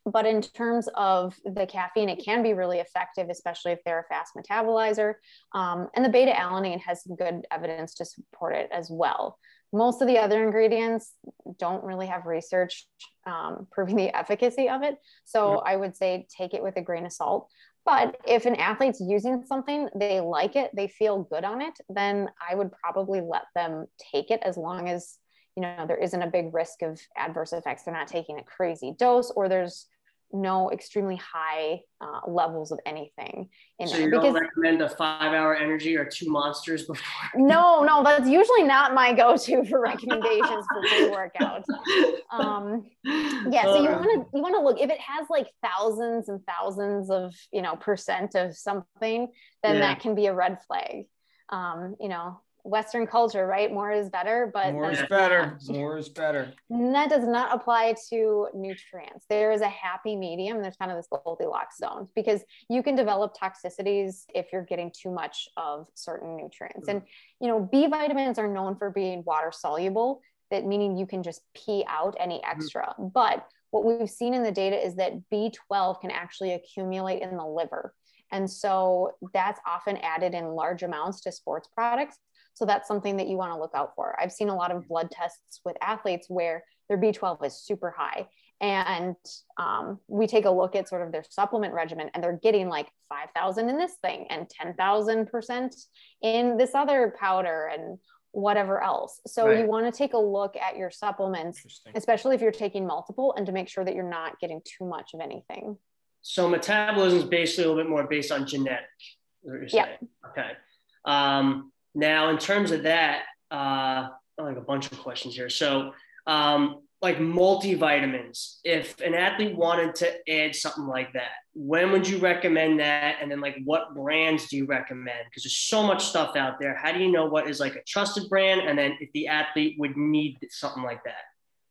but in terms of the caffeine, it can be really effective, especially if they're a fast metabolizer. Um, and the beta alanine has some good evidence to support it as well. Most of the other ingredients don't really have research um, proving the efficacy of it. So I would say take it with a grain of salt. But if an athlete's using something, they like it, they feel good on it, then I would probably let them take it as long as you know there isn't a big risk of adverse effects they're not taking a crazy dose or there's no extremely high uh, levels of anything in so there. you because, don't recommend a five-hour energy or two monsters before? <laughs> No, no, that's usually not my <laughs> go-to for recommendations for pre-workout. <laughs> Um, yeah, so you want to you want to look if it has like thousands and thousands of you know percent of something, then yeah. that can be a red flag. Um, you know, Western culture, right? More is better, but more is better. <laughs> More is better. that does not apply to nutrients. There is a happy medium. There's kind of this Goldilocks zone because you can develop toxicities if you're getting too much of certain nutrients. And you know, B vitamins are known for being water soluble, that meaning you can just pee out any mm-hmm. extra. But what we've seen in the data is that B12 can actually accumulate in the liver. And so that's often added in large amounts to sports products. So that's something that you want to look out for. I've seen a lot of blood tests with athletes where their B12 is super high. And um, we take a look at sort of their supplement regimen, and they're getting like 5,000 in this thing and 10,000% in this other powder and whatever else. So right. you want to take a look at your supplements, especially if you're taking multiple, and to make sure that you're not getting too much of anything. So metabolism is basically a little bit more based on genetic. Yeah. Okay. Um, now, in terms of that, uh, like a bunch of questions here. So, um, like multivitamins, if an athlete wanted to add something like that, when would you recommend that? And then, like, what brands do you recommend? Because there's so much stuff out there. How do you know what is like a trusted brand? And then, if the athlete would need something like that?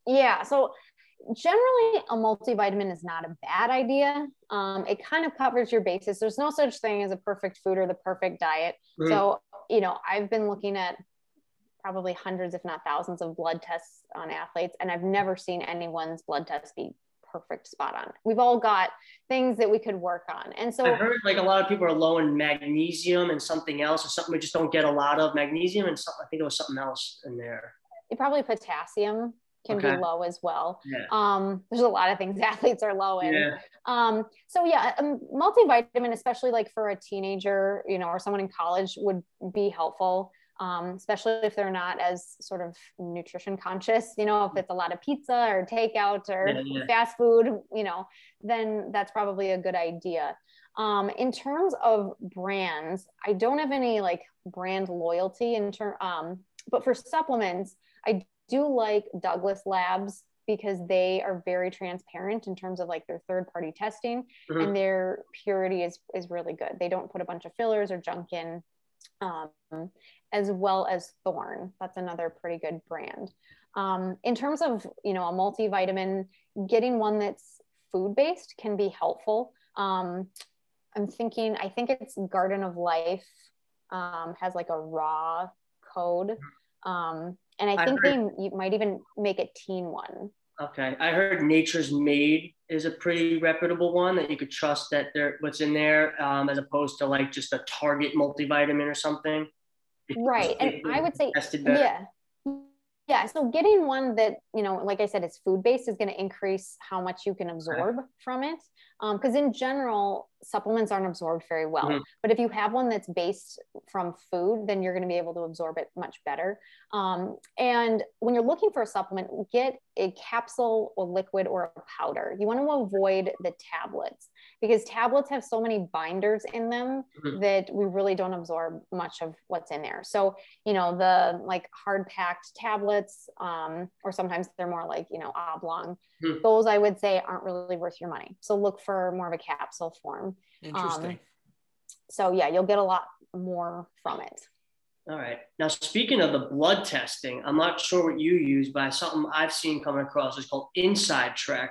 Yeah. So, generally a multivitamin is not a bad idea um, it kind of covers your bases there's no such thing as a perfect food or the perfect diet mm. so you know, I've been looking at probably hundreds, if not thousands, of blood tests on athletes, and I've never seen anyone's blood test be perfect spot on. We've all got things that we could work on. And so I heard like a lot of people are low in magnesium and something else, or something we just don't get a lot of magnesium and something, I think it was something else in there. Probably potassium can okay. be low as well. Yeah. Um, there's a lot of things <laughs> athletes are low in. Yeah. Um, so yeah, um, multivitamin, especially like for a teenager, you know, or someone in college would be helpful. Um, especially if they're not as sort of nutrition conscious, you know, if it's a lot of pizza or takeout or yeah, yeah. fast food, you know, then that's probably a good idea. Um, in terms of brands, I don't have any like brand loyalty in term, um, but for supplements, I do like Douglas Labs because they are very transparent in terms of like their third party testing mm-hmm. and their purity is is really good. They don't put a bunch of fillers or junk in. Um, as well as Thorne. That's another pretty good brand. Um, in terms of you know a multivitamin, getting one that's food based can be helpful. Um, I'm thinking, I think it's Garden of Life um, has like a raw code. Um, and I think heard, they might even make a teen one. Okay, I heard Nature's Made is a pretty reputable one that you could trust that there what's in there, um, as opposed to like just a Target multivitamin or something. Right, and I would say yeah, yeah. So getting one that you know, like I said, is food based is going to increase how much you can absorb okay. from it. Because um, in general, supplements aren't absorbed very well. Mm-hmm. But if you have one that's based from food, then you're going to be able to absorb it much better. Um, and when you're looking for a supplement, get a capsule or liquid or a powder. You want to avoid the tablets because tablets have so many binders in them mm-hmm. that we really don't absorb much of what's in there. So, you know, the like hard packed tablets, um, or sometimes they're more like, you know, oblong, mm-hmm. those I would say aren't really worth your money. So look for more of a capsule form. Interesting. Um, so yeah, you'll get a lot more from it. All right. Now, speaking of the blood testing, I'm not sure what you use, but something I've seen coming across is called InsideTracker.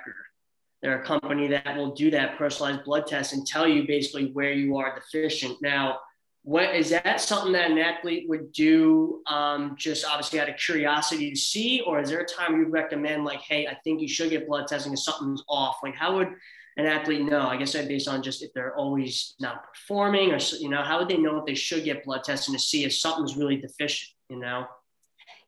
They're a company that will do that personalized blood test and tell you basically where you are deficient. Now, what is that something that an athlete would do um, just obviously out of curiosity to see, or is there a time you'd recommend like, hey, I think you should get blood testing if something's off? Like, how would an athlete know? I guess I based on just if they're always not performing, or you know, how would they know if they should get blood testing to see if something's really deficient? You know.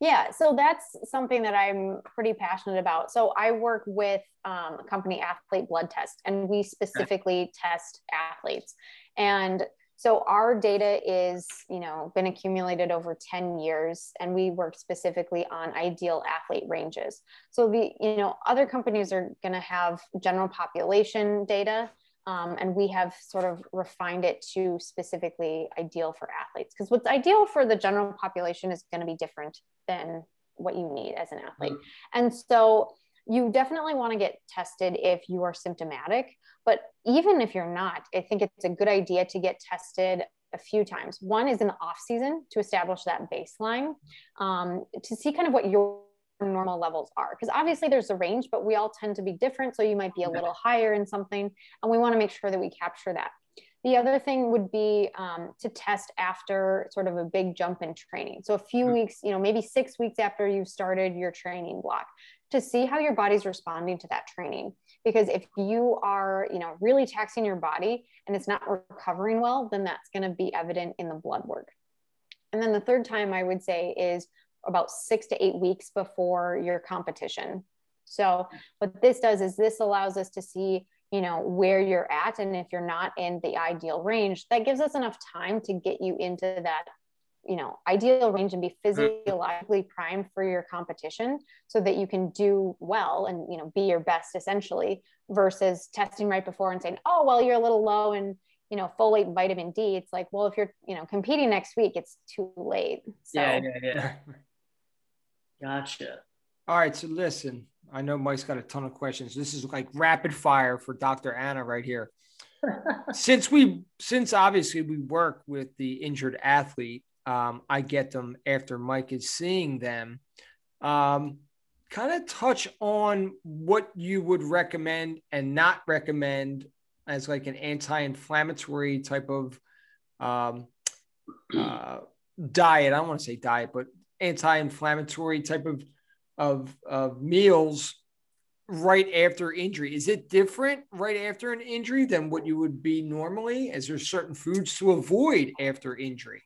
Yeah, so that's something that I'm pretty passionate about. So I work with um, a company, Athlete Blood Test, and we specifically okay. test athletes. And so our data is, you know, been accumulated over 10 years and we work specifically on ideal athlete ranges. So the, you know, other companies are going to have general population data um, and we have sort of refined it to specifically ideal for athletes because what's ideal for the general population is going to be different than what you need as an athlete. Mm-hmm. And so you definitely want to get tested if you are symptomatic. But even if you're not, I think it's a good idea to get tested a few times. One is in the off season to establish that baseline um, to see kind of what your normal levels are because obviously there's a range but we all tend to be different so you might be a little higher in something and we want to make sure that we capture that the other thing would be um, to test after sort of a big jump in training. So a few mm-hmm. weeks, you know, maybe six weeks after you've started your training block to see how your body's responding to that training. Because if you are, you know, really taxing your body and it's not recovering well, then that's going to be evident in the blood work. And then the third time I would say is about six to eight weeks before your competition. So what this does is this allows us to see you know where you're at and if you're not in the ideal range that gives us enough time to get you into that you know ideal range and be mm-hmm. physiologically primed for your competition so that you can do well and you know be your best essentially versus testing right before and saying oh well you're a little low in you know folate and vitamin d it's like well if you're you know competing next week it's too late so. yeah yeah yeah <laughs> gotcha all right so listen I know Mike's got a ton of questions. This is like rapid fire for Dr. Anna right here. <laughs> since we, since obviously we work with the injured athlete, um, I get them after Mike is seeing them. Um, kind of touch on what you would recommend and not recommend as like an anti-inflammatory type of um, <clears throat> uh, diet. I don't want to say diet, but anti-inflammatory type of of of meals right after injury is it different right after an injury than what you would be normally is there certain foods to avoid after injury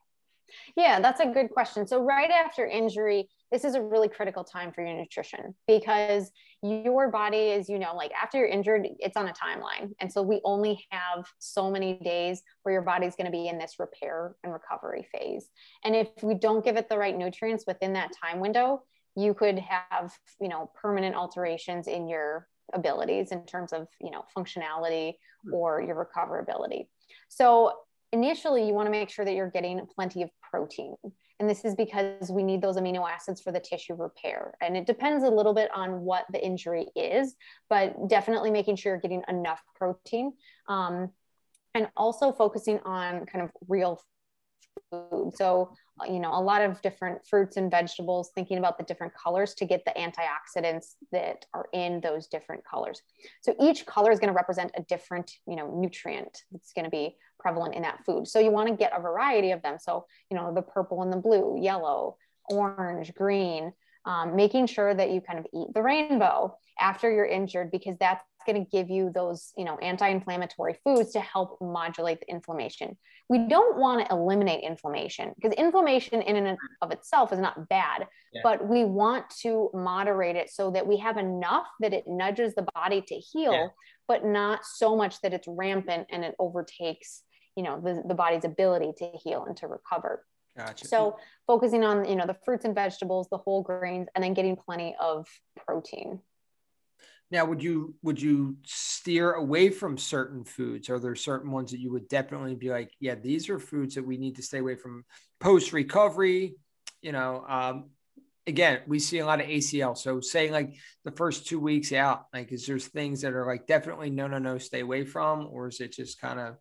yeah that's a good question. So right after injury this is a really critical time for your nutrition because your body is you know like after you're injured it's on a timeline. And so we only have so many days where your body's going to be in this repair and recovery phase. And if we don't give it the right nutrients within that time window you could have you know permanent alterations in your abilities in terms of you know functionality hmm. or your recoverability. So initially you want to make sure that you're getting plenty of protein. And this is because we need those amino acids for the tissue repair. And it depends a little bit on what the injury is but definitely making sure you're getting enough protein um, and also focusing on kind of real food. So you know a lot of different fruits and vegetables thinking about the different colors to get the antioxidants that are in those different colors. So each color is going to represent a different you know nutrient. That's going to be prevalent in that food so you want to get a variety of them so you know the purple and the blue yellow orange green um, making sure that you kind of eat the rainbow after you're injured because that's going to give you those you know anti-inflammatory foods to help modulate the inflammation we don't want to eliminate inflammation because inflammation in and of itself is not bad yeah. but we want to moderate it so that we have enough that it nudges the body to heal yeah. but not so much that it's rampant and it overtakes you know the, the body's ability to heal and to recover Gotcha. So focusing on you know the fruits and vegetables, the whole grains, and then getting plenty of protein. Now, would you would you steer away from certain foods? Are there certain ones that you would definitely be like, yeah, these are foods that we need to stay away from post recovery? You know, um, again, we see a lot of ACL. So saying like the first two weeks out, like is there things that are like definitely no, no, no, stay away from, or is it just kind of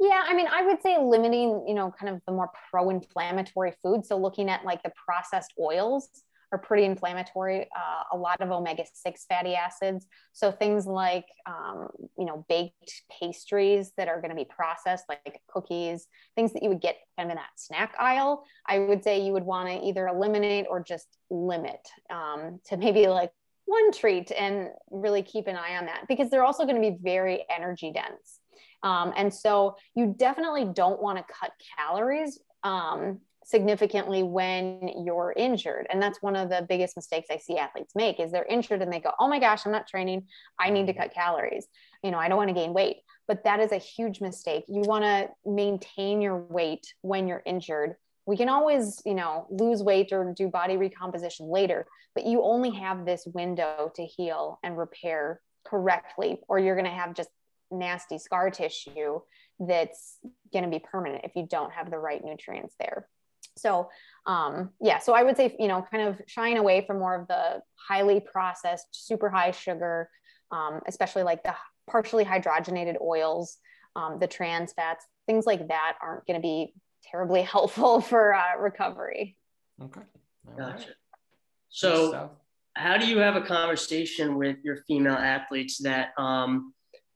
Yeah, I mean, I would say limiting, you know, kind of the more pro-inflammatory foods. So looking at like the processed oils are pretty inflammatory. Uh, a lot of omega-6 fatty acids. So things like, um, you know, baked pastries that are going to be processed, like cookies, things that you would get kind of in that snack aisle. I would say you would want to either eliminate or just limit um, to maybe like one treat and really keep an eye on that because they're also going to be very energy dense. Um, and so you definitely don't want to cut calories um, significantly when you're injured. And that's one of the biggest mistakes I see athletes make is they're injured and they go, oh my gosh, I'm not training. I need to cut calories. You know, I don't want to gain weight. But that is a huge mistake. You want to maintain your weight when you're injured. We can always, you know, lose weight or do body recomposition later, but you only have this window to heal and repair correctly, or you're going to have just nasty scar tissue that's going to be permanent if you don't have the right nutrients there. So, um, yeah, so I would say, you know, kind of shying away from more of the highly processed, super high sugar, um, especially like the partially hydrogenated oils, um, the trans fats, things like that aren't going to be terribly <laughs> helpful for uh, recovery. Okay. All gotcha. Right. So, how do you have a conversation with your female athletes that, um,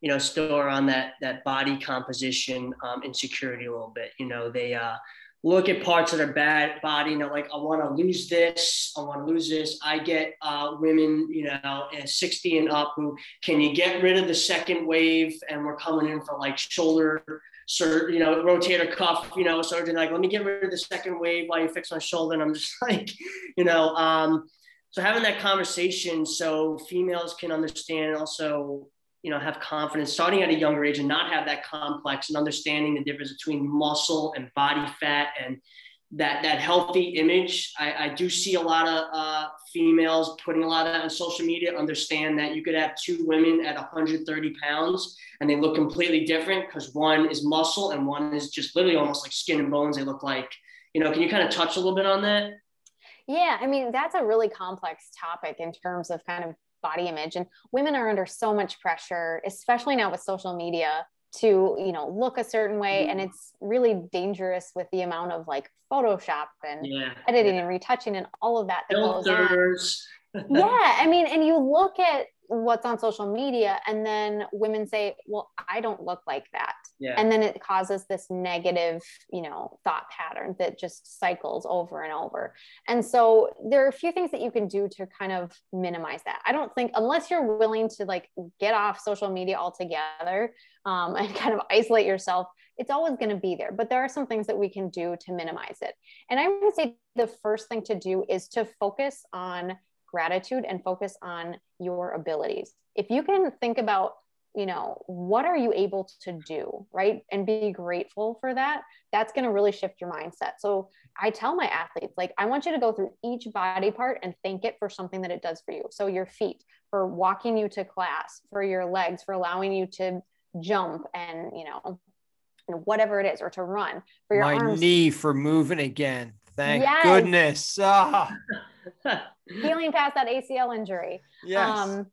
you know, still are on that that body composition um, insecurity a little bit. You know, they uh, look at parts of their bad body and they're like, I want to lose this, I want to lose this. I get uh, women, you know, 60 and up who can you get rid of the second wave? And we're coming in for like shoulder sur- you know, rotator cuff, you know, surgeon, like, let me get rid of the second wave while you fix my shoulder. And I'm just <laughs> like, you know, um, so having that conversation so females can understand also you know have confidence starting at a younger age and not have that complex and understanding the difference between muscle and body fat and that that healthy image. I, I do see a lot of uh, females putting a lot of that on social media understand that you could have two women at 130 pounds and they look completely different because one is muscle and one is just literally almost like skin and bones they look like. You know can you kind of touch a little bit on that? Yeah, I mean, that's a really complex topic in terms of kind of body image and women are under so much pressure especially now with social media to you know look a certain way and mm-hmm. it's really dangerous with the amount of like photoshop and yeah. editing and retouching and all of that, that Filters. yeah <laughs> i mean and you look at what's on social media and then women say well i don't look like that yeah. and then it causes this negative you know thought pattern that just cycles over and over and so there are a few things that you can do to kind of minimize that i don't think unless you're willing to like get off social media altogether um, and <laughs> kind of isolate yourself it's always going to be there but there are some things that we can do to minimize it and i would say the first thing to do is to focus on gratitude and focus on your abilities. If you can think about, you know, what are you able to do, right? And be grateful for that, that's going to really shift your mindset. So I tell my athletes, like, I want you to go through each body part and thank it for something that it does for you. So your feet, for walking you to class, for your legs, for allowing you to jump and, you know, whatever it is, or to run for your my arms. knee for moving again. Thank yes. goodness. Oh. <laughs> healing past that ACL injury. Yes. Um,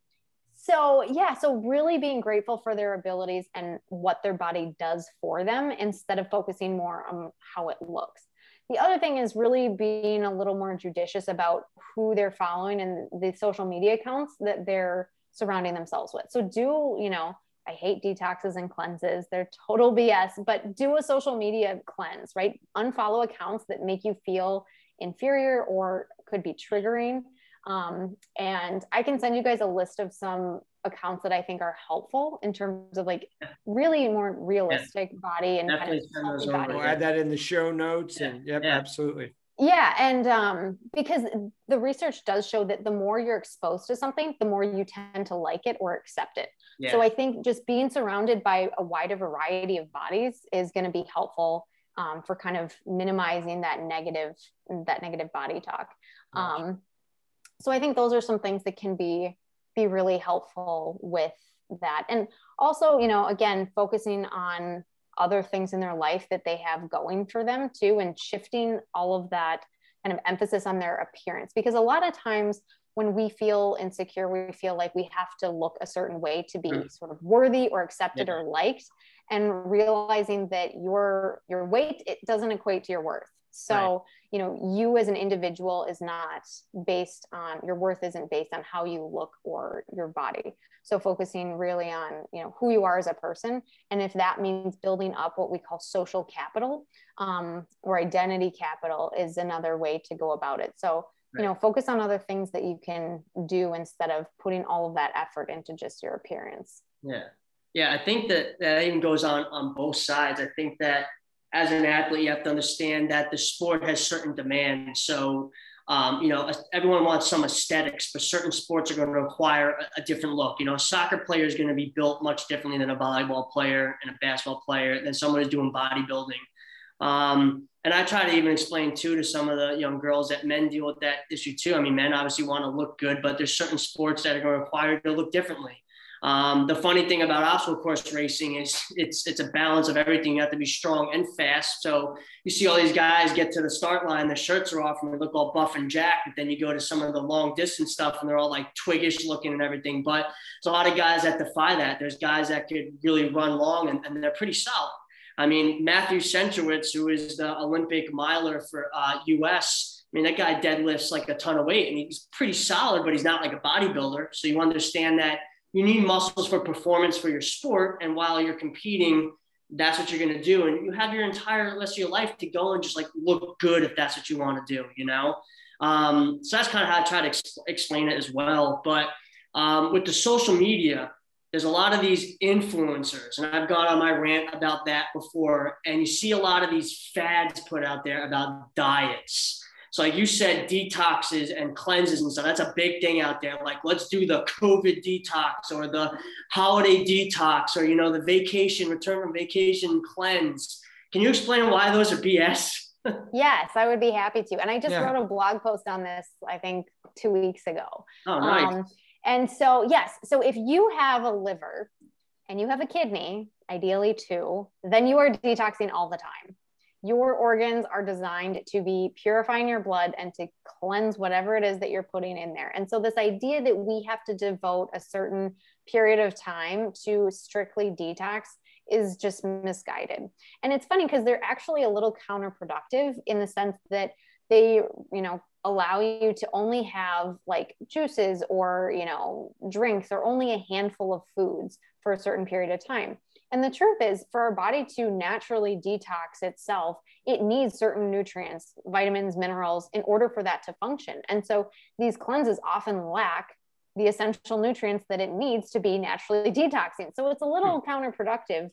so yeah, so really being grateful for their abilities and what their body does for them instead of focusing more on how it looks. The other thing is really being a little more judicious about who they're following and the social media accounts that they're surrounding themselves with. So do, you know, I hate detoxes and cleanses. They're total BS, but do a social media cleanse, right? Unfollow accounts that make you feel inferior or could be triggering. Um, and I can send you guys a list of some accounts that I think are helpful in terms of like really more realistic yeah. body and kind of body. We'll add that in the show notes yeah. and yep, yeah. absolutely. Yeah, and um, because the research does show that the more you're exposed to something, the more you tend to like it or accept it. Yeah. So I think just being surrounded by a wider variety of bodies is going to be helpful um, for kind of minimizing that negative that negative body talk. Um, so I think those are some things that can be be really helpful with that, and also you know again focusing on other things in their life that they have going for them too, and shifting all of that kind of emphasis on their appearance because a lot of times when we feel insecure, we feel like we have to look a certain way to be mm. sort of worthy or accepted yeah. or liked. and realizing that your your weight it doesn't equate to your worth so right. you know you as an individual is not based on your worth isn't based on how you look or your body. So focusing really on you know who you are as a person and if that means building up what we call social capital um, or identity capital is another way to go about it. So you know focus on other things that you can do instead of putting all of that effort into just your appearance. Yeah. Yeah i think that that even goes on on both sides. I think that as an athlete you have to understand that the sport has certain demands so um, you know everyone wants some aesthetics but certain sports are going to require a, a different look you know a soccer player is going to be built much differently than a volleyball player and a basketball player than someone who's doing bodybuilding um, and I try to even explain too to some of the young girls that men deal with that issue too. I mean, men obviously want to look good, but there's certain sports that are going to require to look differently. Um, the funny thing about obstacle course racing is it's it's a balance of everything. You have to be strong and fast. So you see all these guys get to the start line, their shirts are off, and they look all buff and jacked. But then you go to some of the long distance stuff, and they're all like twiggish looking and everything. But there's a lot of guys that defy that. There's guys that could really run long, and, and they're pretty solid. I mean, Matthew Centrowitz, who is the Olympic miler for uh, US, I mean, that guy deadlifts like a ton of weight and he's pretty solid, but he's not like a bodybuilder. So you understand that you need muscles for performance for your sport. And while you're competing, that's what you're going to do. And you have your entire rest of your life to go and just like look good if that's what you want to do, you know? Um, so that's kind of how I try to ex- explain it as well. But um, with the social media, there's a lot of these influencers, and I've gone on my rant about that before. And you see a lot of these fads put out there about diets. So, like you said, detoxes and cleanses and stuff. That's a big thing out there. Like, let's do the COVID detox or the holiday detox or, you know, the vacation, return from vacation cleanse. Can you explain why those are BS? <laughs> yes, I would be happy to. And I just yeah. wrote a blog post on this, I think, two weeks ago. Oh, nice. Um, and so, yes, so if you have a liver and you have a kidney, ideally two, then you are detoxing all the time. Your organs are designed to be purifying your blood and to cleanse whatever it is that you're putting in there. And so, this idea that we have to devote a certain period of time to strictly detox is just misguided. And it's funny because they're actually a little counterproductive in the sense that they, you know, allow you to only have like juices or you know drinks or only a handful of foods for a certain period of time and the truth is for our body to naturally detox itself it needs certain nutrients vitamins minerals in order for that to function. And so these cleanses often lack the essential nutrients that it needs to be naturally <laughs> detoxing. So it's a little hmm. counterproductive.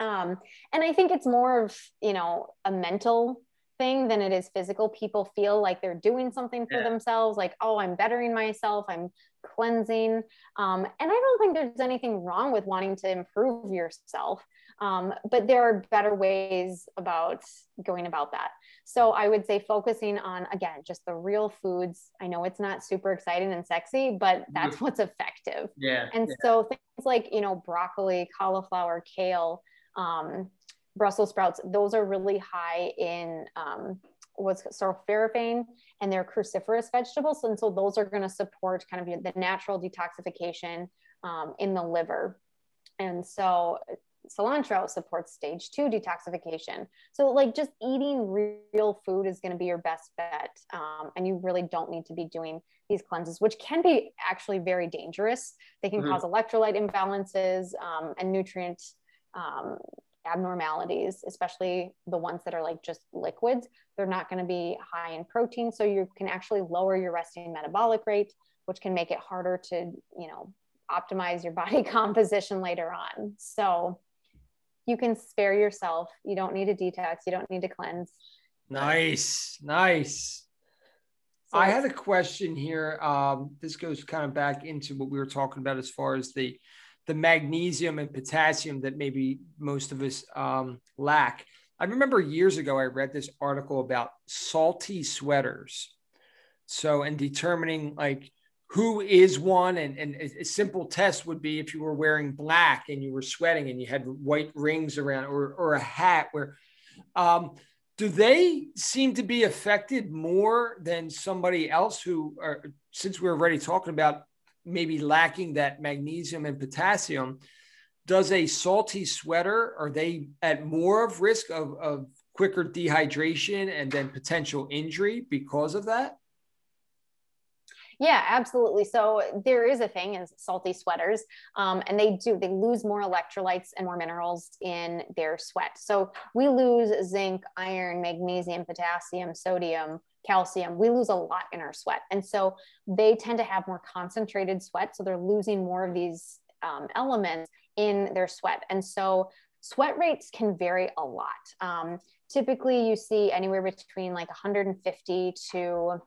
Um, and i think it's more of you know a mental thing than it is physical. People feel like they're doing something for yeah. themselves, like, oh, I'm bettering myself, I'm cleansing. Um, and I don't think there's anything wrong with wanting to improve yourself. Um, but there are better ways about going about that. So I would say focusing on, again, just the real foods. I know it's not super exciting and sexy, but that's what's effective. Yeah. And yeah. so things like, you know, broccoli, cauliflower, kale, um, Brussels sprouts, those are really high in um, what's sulforaphane and they're cruciferous vegetables. And so those are going to support kind of the natural detoxification um, in the liver. And so cilantro supports stage two detoxification. So, like, just eating real food is going to be your best bet. Um, and you really don't need to be doing these cleanses, which can be actually very dangerous. They can mm-hmm. cause electrolyte imbalances um, and nutrient um, abnormalities, especially the ones that are like just liquids, they're not going to be high in protein. So you can actually lower your resting metabolic rate, which can make it harder to, you know, optimize your <laughs> body composition later on. So you can spare yourself. You don't need a detox. You don't need to cleanse. Nice. Nice. So, I had a question here. Um, this goes kind of back into what we were talking about as far as the the magnesium and potassium that maybe most of us um, lack. I remember years ago, I read this article about salty sweaters. So, and determining like who is one, and, and a simple test would be if you were wearing black and you were sweating and you had white rings around, or, or a hat where, um, do they seem to be affected more than somebody else who are, since we're already talking about maybe lacking that magnesium and potassium does a salty sweater are they at more of risk of, of quicker dehydration and then potential injury because of that yeah, absolutely. So there is a thing is salty sweaters, um, and they do they lose more electrolytes and more minerals in their sweat. So we lose zinc, iron, magnesium, potassium, sodium, calcium. We lose a lot in our sweat, and so they tend to have more concentrated sweat. So they're losing more of these um, elements in their sweat, and so sweat rates can vary a lot. Um, typically, you see anywhere between like 150 to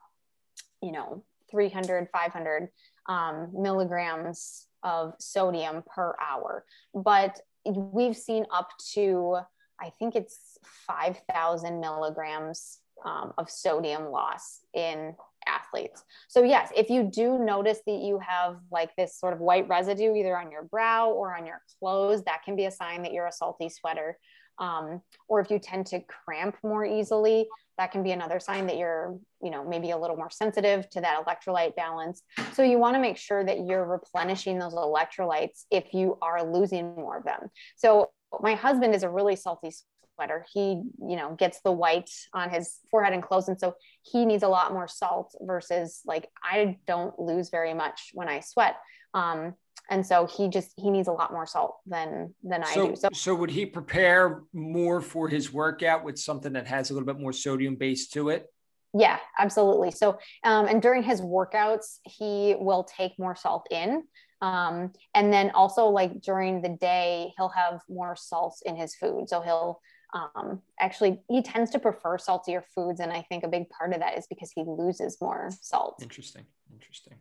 you know 300, 500 um, milligrams of sodium per hour. But we've seen up to, I think it's 5,000 milligrams um, of sodium loss in athletes. So, yes, if you do notice that you have like this sort of white residue either on your brow or on your clothes, that can be a sign that you're a salty sweater. Um, or if you tend to cramp more easily, that can be another sign that you're, you know, maybe a little more sensitive to that electrolyte balance. So you want to make sure that you're replenishing those electrolytes if you are losing more of them. So my husband is a really salty sweater. He, you know, gets the white on his forehead and clothes. And so he needs a lot more salt versus like I don't lose very much when I sweat. Um, and so he just he needs a lot more salt than than so, I do. So, so would he prepare more for his workout with something that has a little bit more sodium base to it? Yeah, absolutely. So, um, and during his workouts, he will take more salt in. Um, and then also like during the day, he'll have more salts in his food. So he'll um, actually he tends to prefer saltier foods, and I think a big part of that is because he loses more salt. Interesting. Interesting.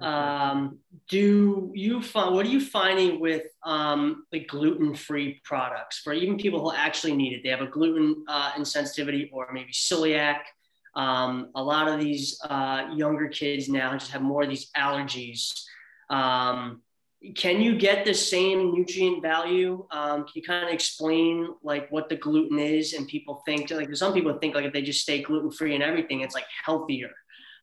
Um, do you find what are you finding with um, the gluten-free products for even people who actually need it? They have a gluten uh, insensitivity or maybe celiac. Um, a lot of these uh, younger kids now just have more of these allergies. Um, can you get the same nutrient value? Um, can you kind of explain like what the gluten is? And people think like some people think like if they just stay gluten free and everything, it's like healthier.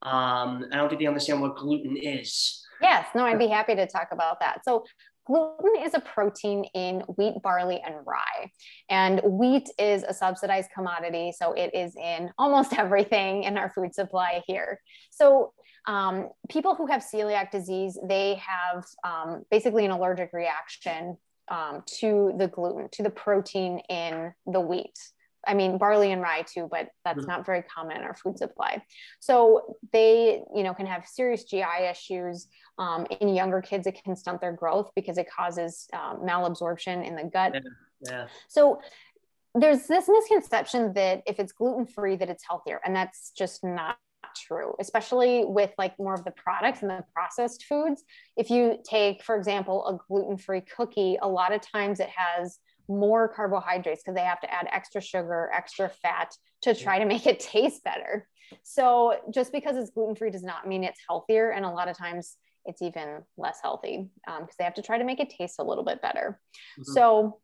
Um, I don't think they understand what gluten is. Yes, no, I'd be happy to talk about that. So, gluten is a protein in wheat, barley, and rye. And wheat is a subsidized commodity. So, it is in almost <laughs> everything in our food supply here. So, um, people who have celiac disease, they have um, basically an allergic reaction um, to the gluten, to the protein in the wheat. I mean, barley and rye too, but that's mm-hmm. not very common in our food supply. So they, you know, can have serious GI issues. Um, in younger kids, it can stunt their growth because it causes um, malabsorption in the gut. Yeah. yeah. So there's this misconception that if it's gluten free, that it's healthier, and that's just not true, especially with like more of the products and the processed foods. If you take, for example, a gluten free cookie, a lot of times it has more carbohydrates because they have to add extra sugar, extra fat to try to make it <laughs> taste better. So just because it's gluten free does not mean it's healthier. And a lot of times it's even less healthy because um, they have to try to make it taste a little bit better. Mm-hmm. So,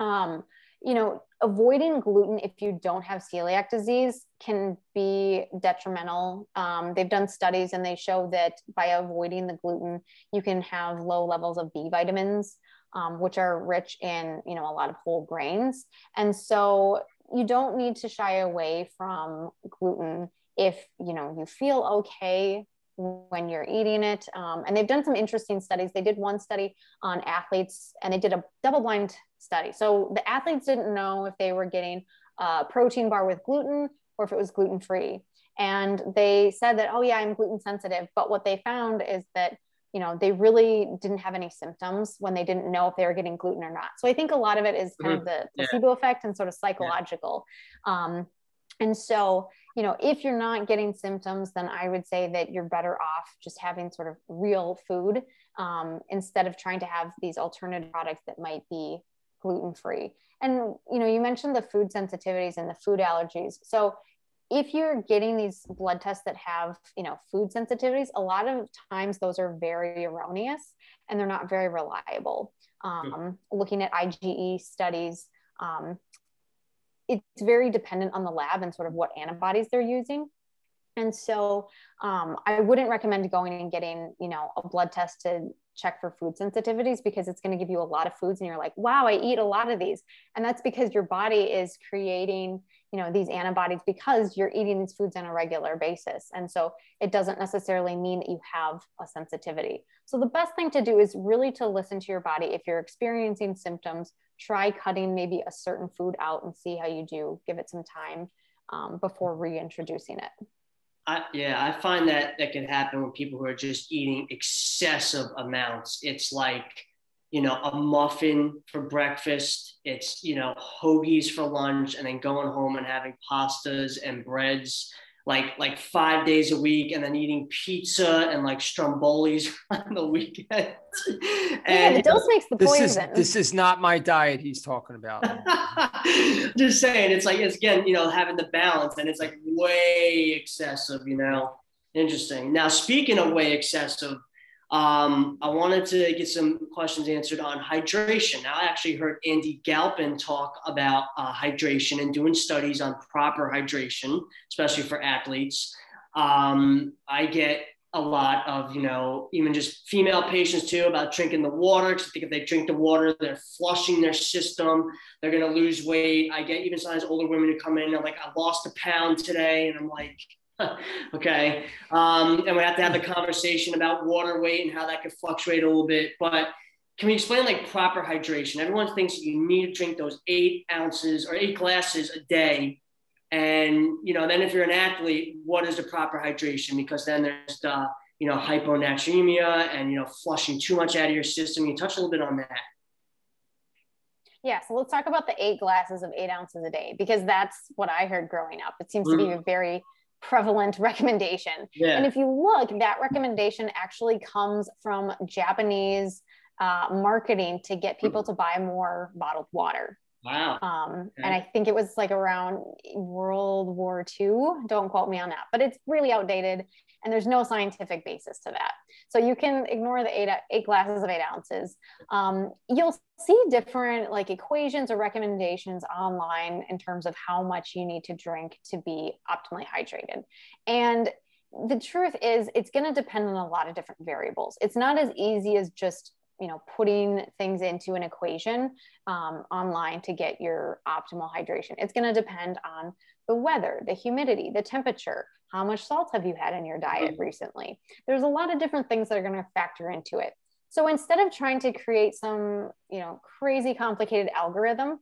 um, you know, avoiding gluten if you don't have celiac disease can be detrimental. Um, they've done studies and they show that by avoiding the gluten, you can have low levels of B vitamins um, which are rich in you know a lot of whole grains. And so you don't need to shy away from gluten if you know you feel okay when you're eating it. Um, and they've done some interesting studies. They did one study on athletes and they did a double blind study. So the athletes didn't know if they were getting a protein bar with gluten or if it was gluten free and they said that oh yeah i'm gluten sensitive. But what they found is that you know they really didn't have any symptoms when they didn't know if they were getting gluten or not so i think a lot of it is kind mm-hmm. of the placebo yeah. effect and sort of psychological yeah. um, and so you know if you're not getting symptoms then i would say that you're better off just having sort of real food um, instead of trying to have these alternative products that might be gluten free and you know you mentioned the food sensitivities and the food allergies so if you're getting these blood tests that have you know food sensitivities a lot of times those are very erroneous and they're not very reliable. Um, looking at IgE studies um, it's very dependent on the lab and sort of what antibodies they're using. And so um, i wouldn't recommend going and getting you know a blood test to check for food sensitivities because it's going to give you a lot of foods and you're like, wow, I eat a lot of these. And that's because your body is creating, you know, these antibodies because you're eating these foods on a regular basis. And so it doesn't necessarily mean that you have a sensitivity. So the best thing to do is really to listen to your body. If you're experiencing symptoms, try cutting maybe a certain food out and see how you do. Give it some time um, before reintroducing it. I, yeah, I find that that can happen when people who are just eating excessive amounts. It's like, you know, a muffin for breakfast. It's, you know, hoagies for lunch and then going home and having pastas and breads like like five days a week and then eating pizza and like strombolis <laughs> on the weekend. and yeah, the dose makes the this poison. Is, this is not my diet he's talking about. <laughs> Just saying, it's like it's again, you know, having the balance and it's like way excessive, you know. Interesting. Now, speaking of way excessive, um, I wanted to get some questions answered on hydration. Now, I actually heard Andy Galpin talk about uh, hydration and doing studies on proper hydration, especially for athletes. Um, I get a lot of, you know, even just female patients too about drinking the water. Because I think if they drink the water, they're flushing their system. They're going to lose weight. I get even sometimes older women who come in and they're like, I lost a pound today. And I'm like, <laughs> okay. Um, and we have to have the conversation about water weight and how that could fluctuate a little bit. But can we explain like proper hydration? Everyone thinks you need to drink those eight ounces or eight glasses a day. And, you know, then if you're an athlete, what is the proper hydration? Because then there's the, you know, hyponatremia and, you know, flushing too much out of your system. You touch a little bit on that. Yeah, so let's talk about the eight glasses of eight ounces a day because that's what I heard growing up. It seems mm-hmm. to be a very prevalent recommendation. Yeah. And if you look, that recommendation actually comes from Japanese uh, marketing to get people to buy more bottled water. Wow. Um, okay. And I think it was like around World War II. Don't quote me on that, but it's really outdated and there's no scientific basis to that. So you can ignore the eight, eight glasses of eight ounces. Um, you'll see different like equations or recommendations online in terms of how much you need to drink to be optimally hydrated. And the truth is it's going to depend on a lot of different variables. It's not as easy as just you know putting things into an equation um, online to get your optimal hydration it's going to depend on the weather the humidity the temperature how much salt have you had in your diet recently? There's a lot of different things that are going to factor into it. So instead of trying to create some you know crazy complicated algorithm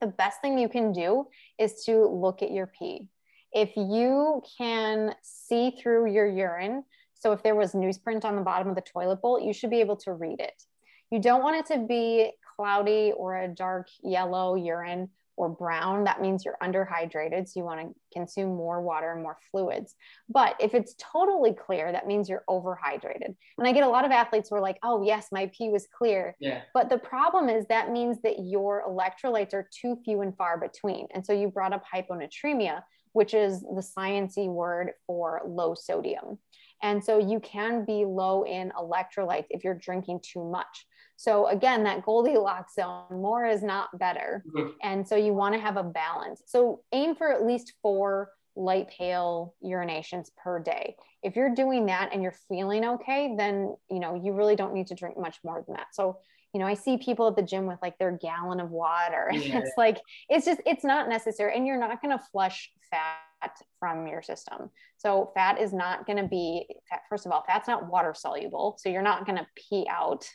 the best thing you can do is to look at your pee. If you can see through your urine so if there was newsprint on the bottom of the toilet bowl, you should be able to read it. You don't want it to be cloudy or a dark yellow urine or brown. That means you're underhydrated. So you want to consume more water and more fluids. But if it's totally clear, that means you're overhydrated. And I get a lot of athletes who are like, oh, yes, my pee was clear. Yeah. But the problem is that means that your electrolytes are too few and far between. And so you brought up hyponatremia, which is the sciency word for low sodium. And so you can be low in electrolytes if you're drinking too much. So again, that Goldilocks zone, more is not better. Mm-hmm. And so you want to have a balance. So aim for at least four light pale urinations per day. If you're doing that and you're feeling okay, then you know you really don't need to drink much more than that. So you know, I see people at the gym with like their gallon of water. And <laughs> yeah. it's like, it's just, it's not necessary. And you're not going to flush fat from your system. So fat is not going to be, first of all, fat's not water soluble. So you're not going to pee out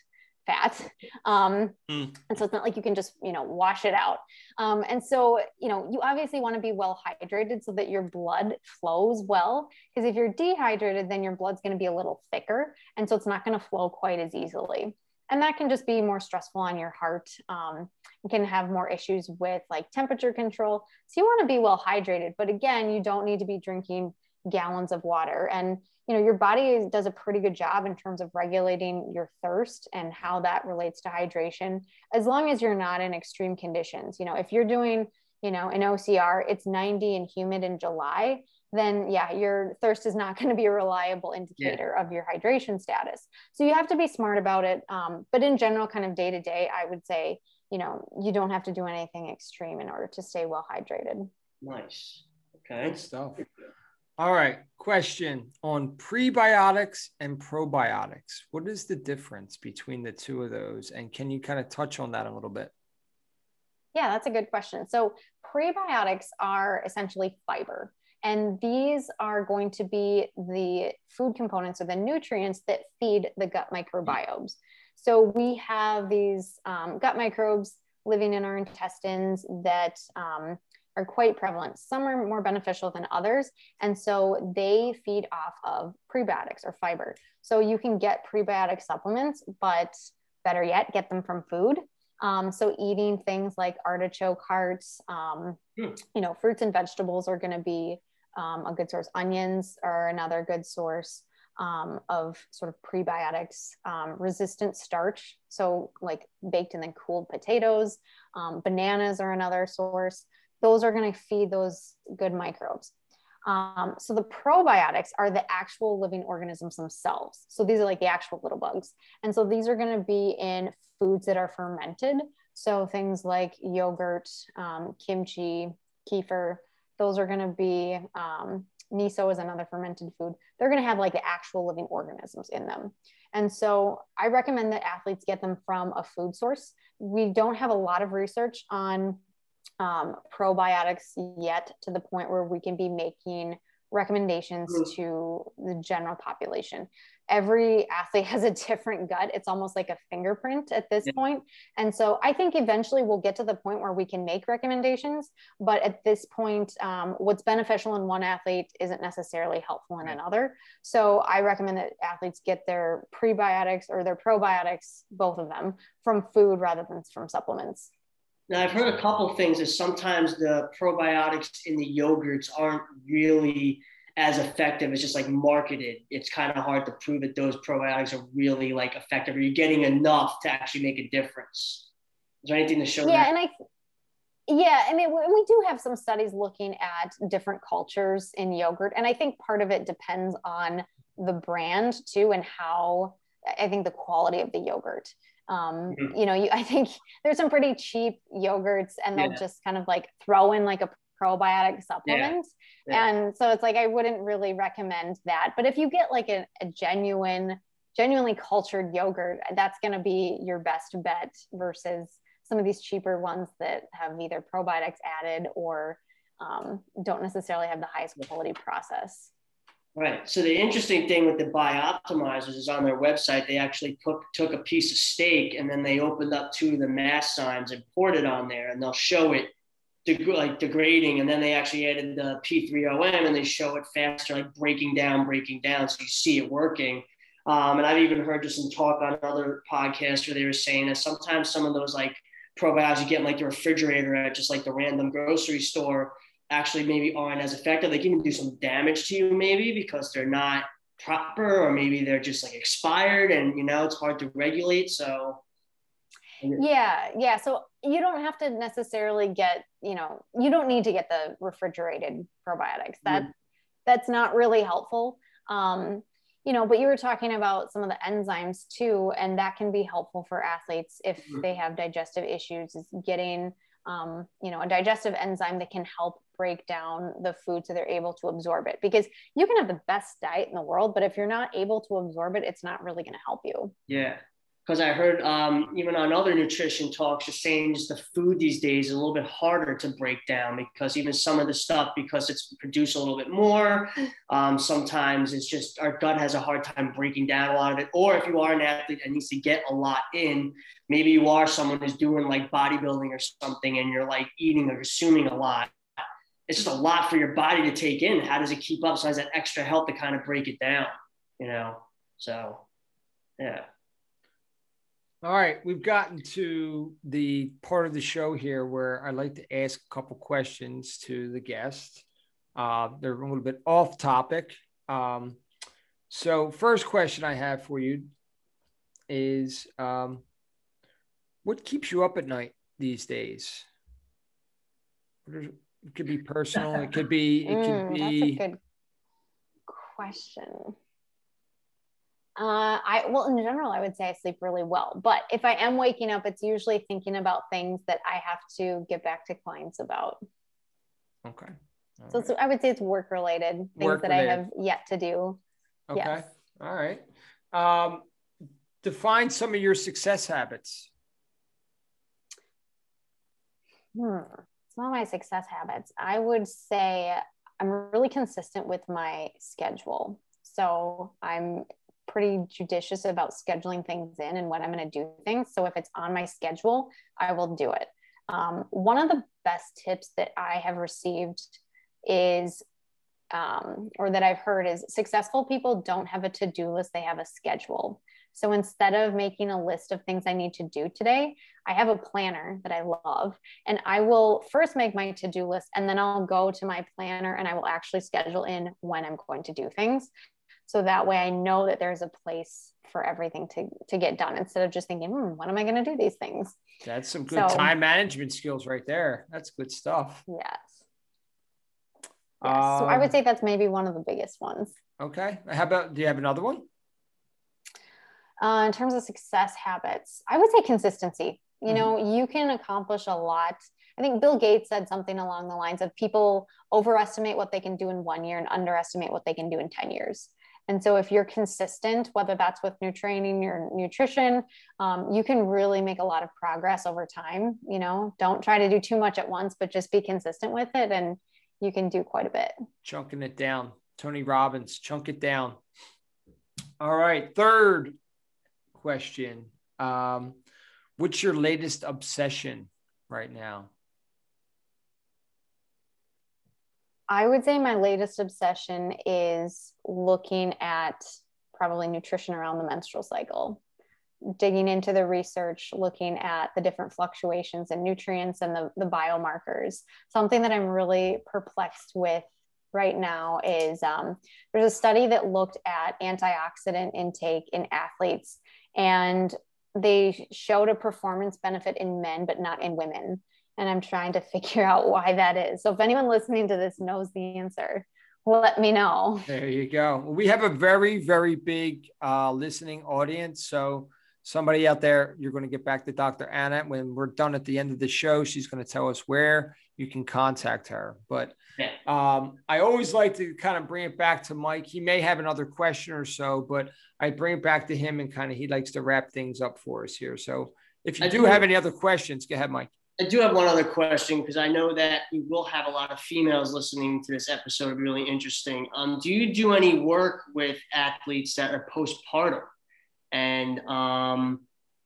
fat. Um, mm. And so it's not like you can just, you know, wash it out. Um, and so, you know, you obviously want to be well hydrated so that your blood flows well. Because if you're dehydrated, then your blood's going to be a little thicker. And so it's not going to flow quite as easily. And that can just be more stressful on your heart. Um, you can have more issues with like temperature control. So you want to be well hydrated. But again, you don't need to be drinking gallons of water. And you know your body does a pretty good job in terms of regulating your thirst and how that relates to hydration as long as you're not in extreme conditions. You know if you're doing you know an ocr it's 90 and humid in july then yeah your thirst is not <laughs> going to be a reliable indicator yeah. of your hydration status. So you have to be smart about it um, but in general kind of day to day i would say you know you don't have to do anything extreme in order to stay well hydrated. Nice. Okay. Good stuff All right. Question on prebiotics and probiotics. What is the difference between the two of those? And can you kind of touch on that a little bit? Yeah, that's a good question. So, prebiotics are essentially fiber. And these are going to be the food components or the nutrients that feed the gut microbiomes. So we have these um, gut microbes living in our intestines that um, are quite prevalent. Some are more beneficial than others. And so they feed off of prebiotics or fiber. So you can get prebiotic supplements, but better yet, get them from food. Um, so eating things like artichoke hearts, um, mm. you know, fruits and vegetables are going to be um, a good source. Onions are another good source um, of sort of prebiotics, um, resistant starch. So, like baked and then cooled potatoes, um, bananas are another source. Those are going to feed those good microbes. Um, so, the probiotics are the actual living organisms themselves. So, these are like the actual little bugs. And so, these are going to be in foods that are fermented. So, things like yogurt, um, kimchi, kefir, those are going to be um, miso is another fermented food. They're going to have like the actual living organisms in them. And so I recommend that athletes get them from a food source. We don't have a lot of research on um, probiotics yet to the point where we can be making recommendations mm. to the general population every athlete <laughs> has a different gut. It's almost like a fingerprint at this yeah. point. And so I think eventually we'll get to the point where we can make recommendations. But at this point, um, what's beneficial in one athlete isn't necessarily helpful in another. So I recommend that athletes get their prebiotics or their probiotics, both of them, from food rather than from supplements. Now, I've heard a couple things is sometimes the probiotics in the yogurts aren't really as effective It's just like marketed. It's kind of hard to prove that those probiotics are really like effective Are you're getting enough to actually make a difference. Is there anything to show? Yeah, that? and I yeah, I mean, we do have some studies looking at different cultures in yogurt, and I think part of it depends on the brand too, and how I think the quality of the yogurt. Um, mm-hmm. You know, you, I think there's some pretty cheap yogurts, and they'll yeah. just kind of like throw in like a probiotic supplement. Yeah. Yeah. And so it's like, I wouldn't really recommend that. But if you get like a, a genuine, genuinely cultured yogurt, that's going to be your best bet versus some of these cheaper ones that have either probiotics added or um, don't necessarily have the highest quality process. Right. So the interesting thing with the bioptimizers is on their website, they actually put, took a piece of steak and then they opened up two of the MassZymes and poured it on there and they'll show it deg- like degrading, and then they actually added the P3-OM and they show it faster, like breaking down, breaking down, so you see it working. Um, and I've even heard just some talk on other podcasts where they were saying that sometimes some of those like probiotics you get in like the refrigerator at just like the random grocery store actually maybe aren't as effective. They can do some damage to you maybe because they're not proper or maybe they're just like expired and you know it's hard to regulate. So yeah yeah so you don't have to necessarily get you know you don't need to get the refrigerated probiotics that mm-hmm. that's not really helpful um you know but you were talking about some of the enzymes too and that can be helpful for athletes if mm-hmm. they have digestive issues is getting um, you know a digestive enzyme that can help break down the food so they're able to absorb it. Because you can have the best diet in the world but if you're not able to absorb it it's not really going to help you. Yeah because I heard um, even on other nutrition talks, just saying just the food these days is a little bit harder to break down because even some of the stuff, because it's produced a little bit more, um, sometimes it's just our gut has a hard time breaking down a lot of it. Or if you are an athlete that needs to get a lot in, maybe you are someone who's doing like bodybuilding or something and you're like eating or consuming a lot. It's just a lot for your body to take in. How does it keep up? So has that extra help to kind of break it down, you know? So, yeah. All right, we've gotten to the part of the show here where I like to ask a couple questions to the guests. Uh, they're a little bit off topic. Um, so, first question I have for you is um, what keeps you up at night these days? It could be personal. It could be. It could mm, be. That's a good question. Uh, I well, in general, I would say I sleep really well. But if I am waking up, it's usually thinking about things that I have to get back to clients about. Okay. so right. I would say it's work related things work that related. I have yet to do. Okay. Yes. All right. Um, define some of your success habits. Hmm. Some of my success habits. I would say I'm really consistent with my schedule. So I'm pretty judicious about scheduling things in and when I'm going to do things. So if it's on my schedule, I will do it. Um, one of the best tips that I have received is, um, or that I've heard, is successful people don't have a to do list, they have a schedule. So instead of making a list of things I need to do today, I have a planner that I love. And I will first make my to do list and then I'll go to my planner and I will actually schedule in when I'm going to do things. So that way I know that there's a place for everything to, to get done instead of just thinking, hmm, when am I going to do these things? That's some good so, time management skills right there. That's good stuff. Yes. Yes. Um, so I would say that's maybe one of the biggest ones. Okay. How about, do you have another one? Uh, in terms of success habits, I would say consistency. You mm-hmm. know, you can accomplish a lot. I think Bill Gates said something along the lines of people overestimate what they can do in one year and underestimate what they can do in 10 years. And so, if you're consistent, whether that's with new training or nutrition, um, you can really make a lot of progress over time. You know, don't try to do too much at once, but just be consistent with it, and you can do quite a bit. Chunking it down. Tony Robbins, chunk it down. All right. Third question. Um, what's your latest obsession right now? I would say my latest obsession is looking at probably nutrition around the menstrual cycle, digging into the research, looking at the different fluctuations in nutrients and the, the biomarkers. Something that I'm really perplexed with right now is um, there's a study that looked at antioxidant intake in athletes, and they showed a performance benefit in men, but not in women and I'm trying to <laughs> figure out why that is. So if anyone listening to this knows the answer, let me know. There you go. We have a very, very big uh, listening audience. So somebody out there, you're going to get back to Dr. Anna. When we're done at the end of the show, she's going to tell us where you can contact her. But um, I always like to kind of bring it back to Mike. He may have another question or so, but I bring it back to him and kind of he likes to wrap things up for us here. So if you do have any other questions, go ahead, Mike. I do have one other question because I know that we will have a lot of females listening to this episode. Really interesting. Um, do you do any work with athletes that are postpartum and um,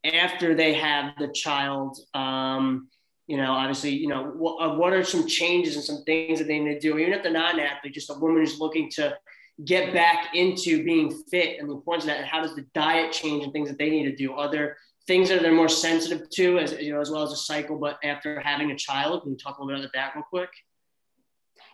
after they have the child? Um, you know, obviously, you know, what, uh, what are some changes and some things that they need to do, even if they're not an athlete, just a woman who's looking to get back into being fit and the importance of that, and how does the diet change and things that they need to do? Are there things that they're more sensitive to as you know as well as a cycle but after having a child can you talk a little bit about that real quick.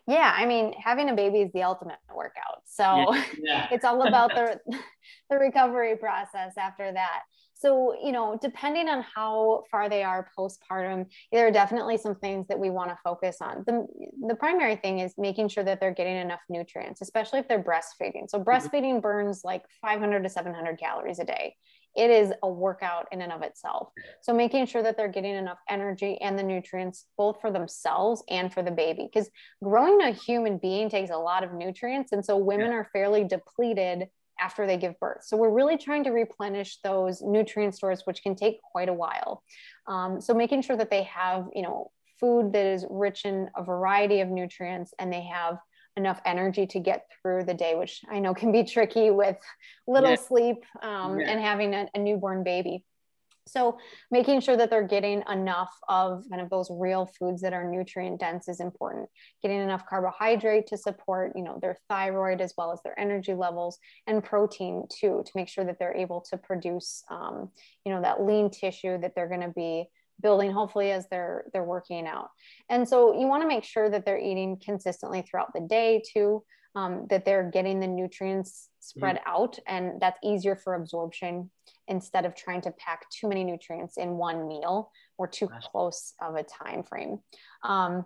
Yeah i mean having a baby is the ultimate workout. So yeah, <laughs> yeah. it's all about the <laughs> the recovery process after that. So you know depending on how far they are postpartum there are definitely some things that we want to focus on. The, the primary thing is making sure that they're getting enough nutrients especially if they're breastfeeding. So mm-hmm. breastfeeding burns like 500 to 700 calories a day it is a workout in and of itself. So making sure that they're getting enough energy and the nutrients both for themselves and for the baby because growing a human being takes a lot of nutrients and so women yeah. are fairly depleted after they give birth. So we're really trying to replenish those nutrient stores which can take quite a while. Um, so making sure that they have, you know, food that is rich in a variety of nutrients and they have enough energy to get through the day, which I know can be tricky with little yeah. sleep um, yeah. and having a, a newborn baby. So making sure that they're getting enough of kind of those real foods that are nutrient dense is important. Getting enough carbohydrate to support, you know, their thyroid as well as their energy levels and protein too, to make sure that they're able to produce, um, you know, that lean tissue that they're going to be building hopefully as they're they're working out. And so you want to make sure that they're eating consistently throughout the day too um, that they're getting the nutrients spread mm. out and that's easier for absorption instead of trying to pack too many nutrients in one meal or too close of a time frame um,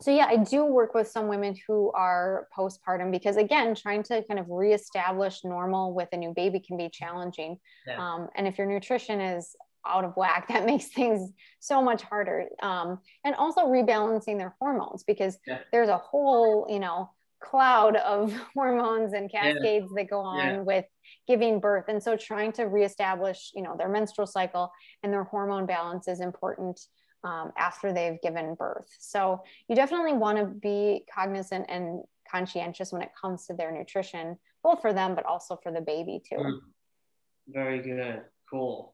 so yeah i do work with some women who are postpartum because again trying to kind of reestablish normal with a new baby can be challenging. Yeah. um, and if your nutrition is out of whack <laughs> that makes things so much harder um, and also rebalancing their hormones because yeah. there's a whole you know cloud of <laughs> hormones and cascades yeah. that go on yeah. with giving birth and so trying to reestablish you know their menstrual cycle and their hormone balance is important um, after they've given birth so you definitely want to be cognizant and conscientious when it comes to their nutrition both for them but also for the baby too mm. very good cool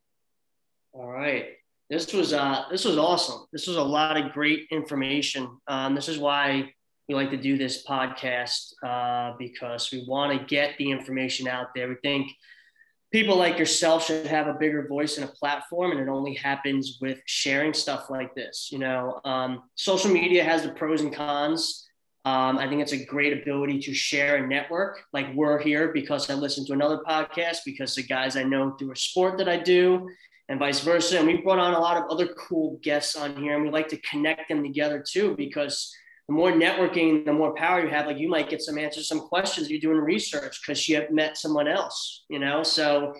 all right this was uh this was awesome this was a lot of great information um, this is why we like to do this podcast uh, because we want to get the information out there. We think people like yourself should have a bigger voice and a platform, and it only happens with sharing stuff like this. You know, um, social media has the pros and cons. Um, I think it's a great ability to share and network. Like we're here because I listen to another podcast, because the guys I know through a sport that I do, and vice versa. And we brought on a lot of other cool guests on here, and we like to connect them together too, because the more networking, the more power you have. Like you might get some answers, some questions you're doing research because you have met someone else, you know? So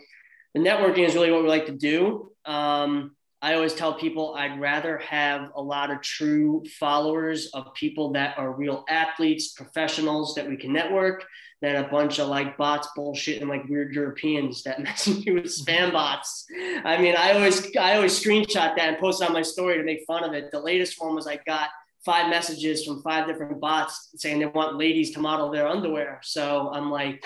the networking is really what we like to do. Um, I always tell people I'd rather have a lot of true followers of people that are real athletes, professionals that we can network than a bunch of like bots bullshit and like weird Europeans that <laughs> message me with spam bots. I mean, I always I always screenshot that and post on my story to make fun of it. The latest one was I got five messages from five different bots saying they want ladies to model their underwear. So I'm like,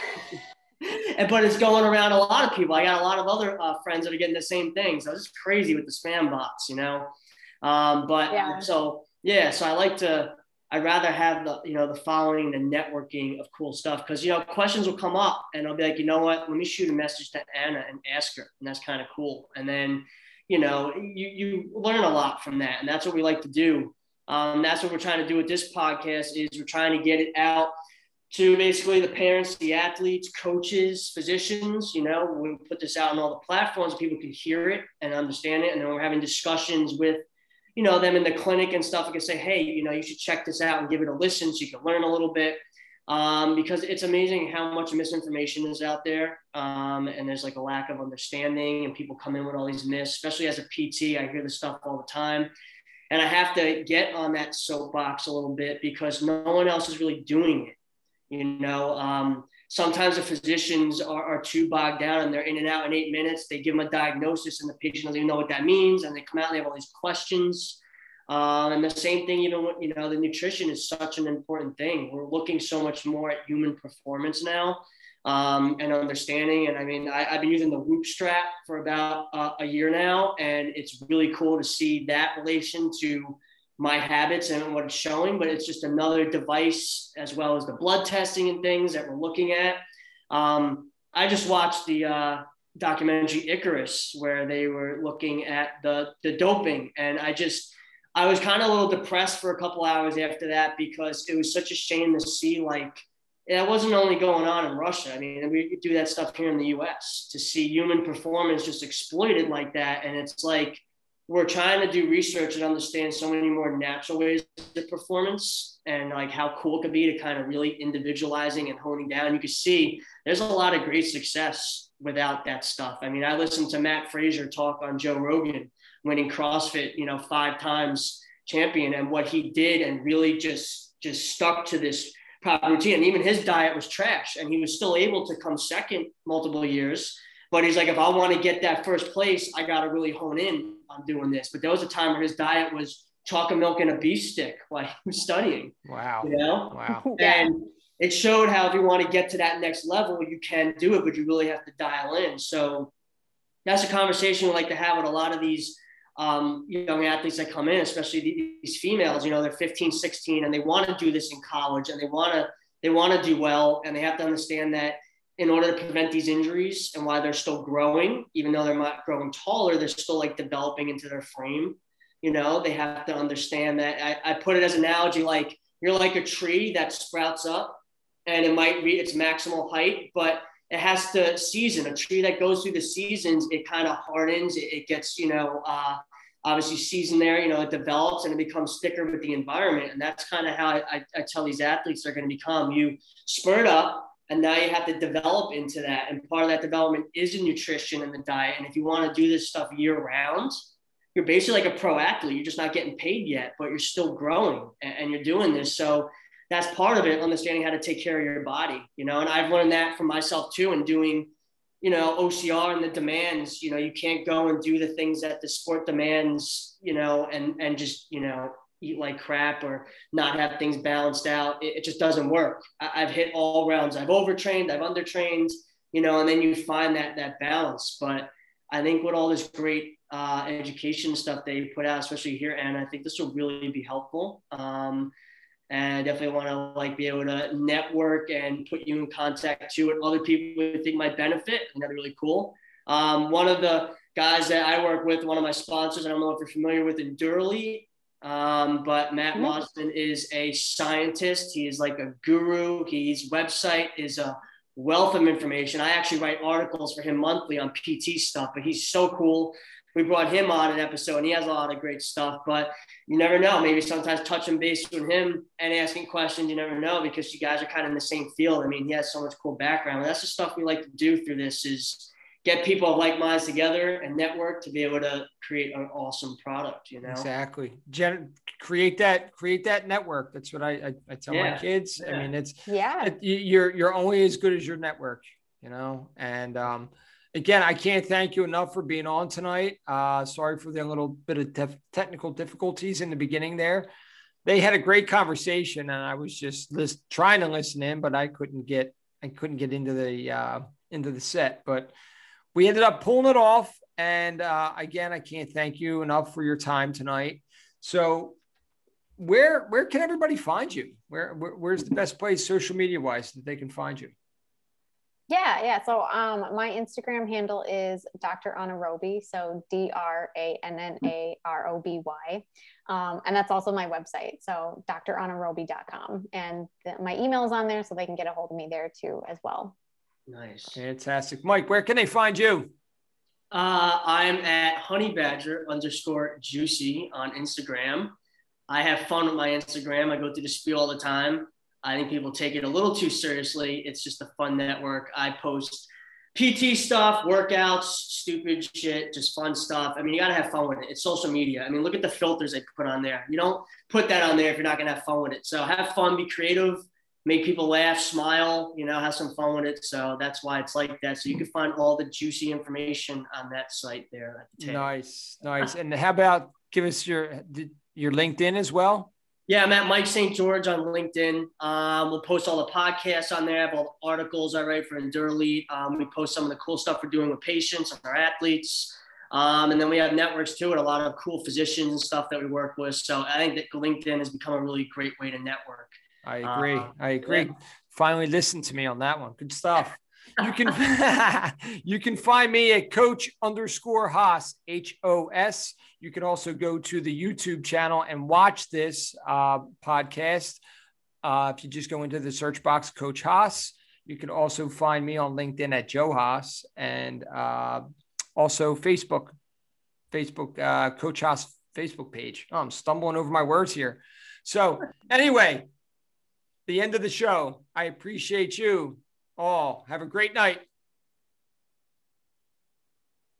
<laughs> and but it's going around a lot of people. I got a lot of other uh, friends that are getting the same thing. So it's crazy with the spam bots, you know. Um, but yeah. so yeah, so I like to. I'd rather have the you know the following, the networking of cool stuff because you know questions will come up and I'll be like, you know what, let me shoot a message to Anna and ask her, and that's kind of cool. And then you know you you learn a lot from that, and that's what we like to do. Um, that's what we're trying to do with this podcast is we're trying to get it out to basically the parents, the athletes, coaches, physicians. You know, we put this out on all the platforms, people can hear it and understand it. And then we're having discussions with, you know, them in the clinic and stuff. We can say, hey, you know, you should check this out and give it a listen so you can learn a little bit. Um, because it's amazing how much misinformation is out there. Um, and there's like a lack of understanding, and people come in with all these myths, especially as a PT. I hear this stuff all the time and I have to get on that soapbox a little bit because no one else is really doing it. You know, um, sometimes the physicians are, are, too bogged down and they're in and out in eight minutes. They give them a diagnosis and the patient doesn't even know what that means. And they come out and they have all these questions. Um, and the same thing, even when, you know, the nutrition is such an important thing. We're looking so much more at human performance now um, and understanding. And I mean, I, have been using the Whoop strap for about uh, a year now, and it's really cool to see that relation to my habits and what it's showing. But it's just another device, as well as the blood testing and things that we're looking at. Um, I just watched the uh, documentary Icarus, where they were looking at the the doping, and I just I was kind of a little depressed for a couple hours after that because it was such a shame to see like that wasn't only going on in Russia. I mean, we do that stuff here in the US to see human performance just exploited like that. And it's like we're trying to do research and understand so many more natural ways of performance and like how cool it could be to kind of really individualizing and honing down. You can see there's a lot of great success without that stuff. I mean, I listened to Matt Fraser talk on Joe Rogan, winning CrossFit, you know, five times champion and what he did and really just just stuck to this proper routine. And even his diet was trash, and he was still able to come second multiple years. But he's like, if I want to get that first place, I got to really hone in on doing this. But there was a time where his diet was chocolate milk and a beef stick <laughs> while he was studying. Wow. You know? Wow. And it showed how if you want to get to that next level, you can do it, but you really have to dial in. So that's a conversation we like to have with a lot of these um, young athletes that come in, especially these females, you know, they're 15, 16, and they want to do this in college and they want to, they want to do well. And they have to understand that in order to prevent these injuries and why they're still growing, even though they're not growing taller, they're still like developing into their frame. You know, they have to understand that. I, I put it as an analogy, like you're like a tree that sprouts up and it might reach its maximal height, but it has to season. A tree that goes through the seasons, it kind of hardens. It, it, gets, you know, uh, obviously season there. You know, it develops and it becomes thicker with the environment. And that's kind of how I, I, I tell these athletes they're going to become. You spurt up, and now you have to develop into that. And part of that development is the nutrition and the diet. And if you want to do this stuff year round, you're basically like a pro athlete. You're just not getting paid yet, but you're still growing and you're doing this. So that's part of it, understanding how to take care of your body, you know. And I've learned that for myself too, and doing, you know, OCR and the demands. You know, you can't go and do the things that the sport demands, you know, and and just you know eat like crap or not have things balanced out. It, it just doesn't work. I, have hit all rounds. I've overtrained. I've undertrained. You know, and then you find that that balance. But I think with all this great uh, education stuff they put out, especially here, and I think this will really be helpful. Um, and I definitely want to like be able to network and put you in contact with other people who think might benefit, and that'd be really cool. Um, one of the guys that I work with, one of my sponsors, I don't know if you're familiar with Endurelite, um, but Matt mm is a scientist. He is like a guru. His website is a wealth of information. I actually write articles for him monthly on PT stuff, but he's so cool. We brought him on an episode and he has a lot of great stuff, but you never know. Maybe sometimes touching base with him and asking questions, you never know because you guys are kind of in the same field. I mean, he has so much cool background. And that's the stuff we like to do through this is get people of like minds together and network to be able to create an awesome product you know? Exactly. Gen- create that create that network. That's what i i, I tell yeah. my kids yeah. i mean it's yeah. it, you're you're only as good as your network you know? And um again i can't thank you enough for being on tonight. Uh sorry for the little bit of tef- technical difficulties in the beginning there. They had a great conversation and i was just list, trying to listen in but i couldn't get i couldn't get into the uh into the set. But we ended up pulling it off. And uh, again, I can't thank you enough for your time tonight. So, where where can everybody find you? Where, where where's the best place social media wise that they can find you? Yeah, yeah. So um, my Instagram handle is Dr. Anna Roby. So D R A N N A R O B Y. Um, and that's also my website. So drannaroby.com. And my email is on there so they can get a hold of me there too as well. Nice. Fantastic. Mike, where can they find you? Uh, I'm at Honey Badger underscore juicy on Instagram. I have fun with my Instagram. I go through the spiel all the time. I think people take it a little too seriously. It's just a fun network. I post PT stuff, workouts, stupid shit, just fun stuff. I mean, you got to have fun with it. It's social media. I mean, look at the filters they put on there. You don't put that on there if you're not going to have fun with it. So have fun, be creative make people laugh, smile, you know, have some fun with it. So that's why it's like that. So you can find all the juicy information on that site there. Nice, nice. and how about give us your your LinkedIn as well? Yeah, I'm at Mike St. George on LinkedIn. Um, we'll post all the podcasts on there. I have all the articles I write for Endurelite. Um, we post some of the cool stuff we're doing with patients and our athletes. Um, and then we have networks too, and a lot of cool physicians and stuff that we work with. So I think that LinkedIn has become a really great way to network. I agree. Uh, I agree. Yeah. Finally, listen to me on that one. Good stuff. You can <laughs> you can find me at Coach underscore Hos H O S. You can also go to the YouTube channel and watch this uh, podcast. Uh, if you just go into the search box, Coach Hos. You can also find me on LinkedIn at Joe Hos and uh, also Facebook, Facebook uh, Coach Hos Facebook page. Oh, I'm stumbling over my words here. So anyway, the end of the show. I appreciate you all. Have a great night.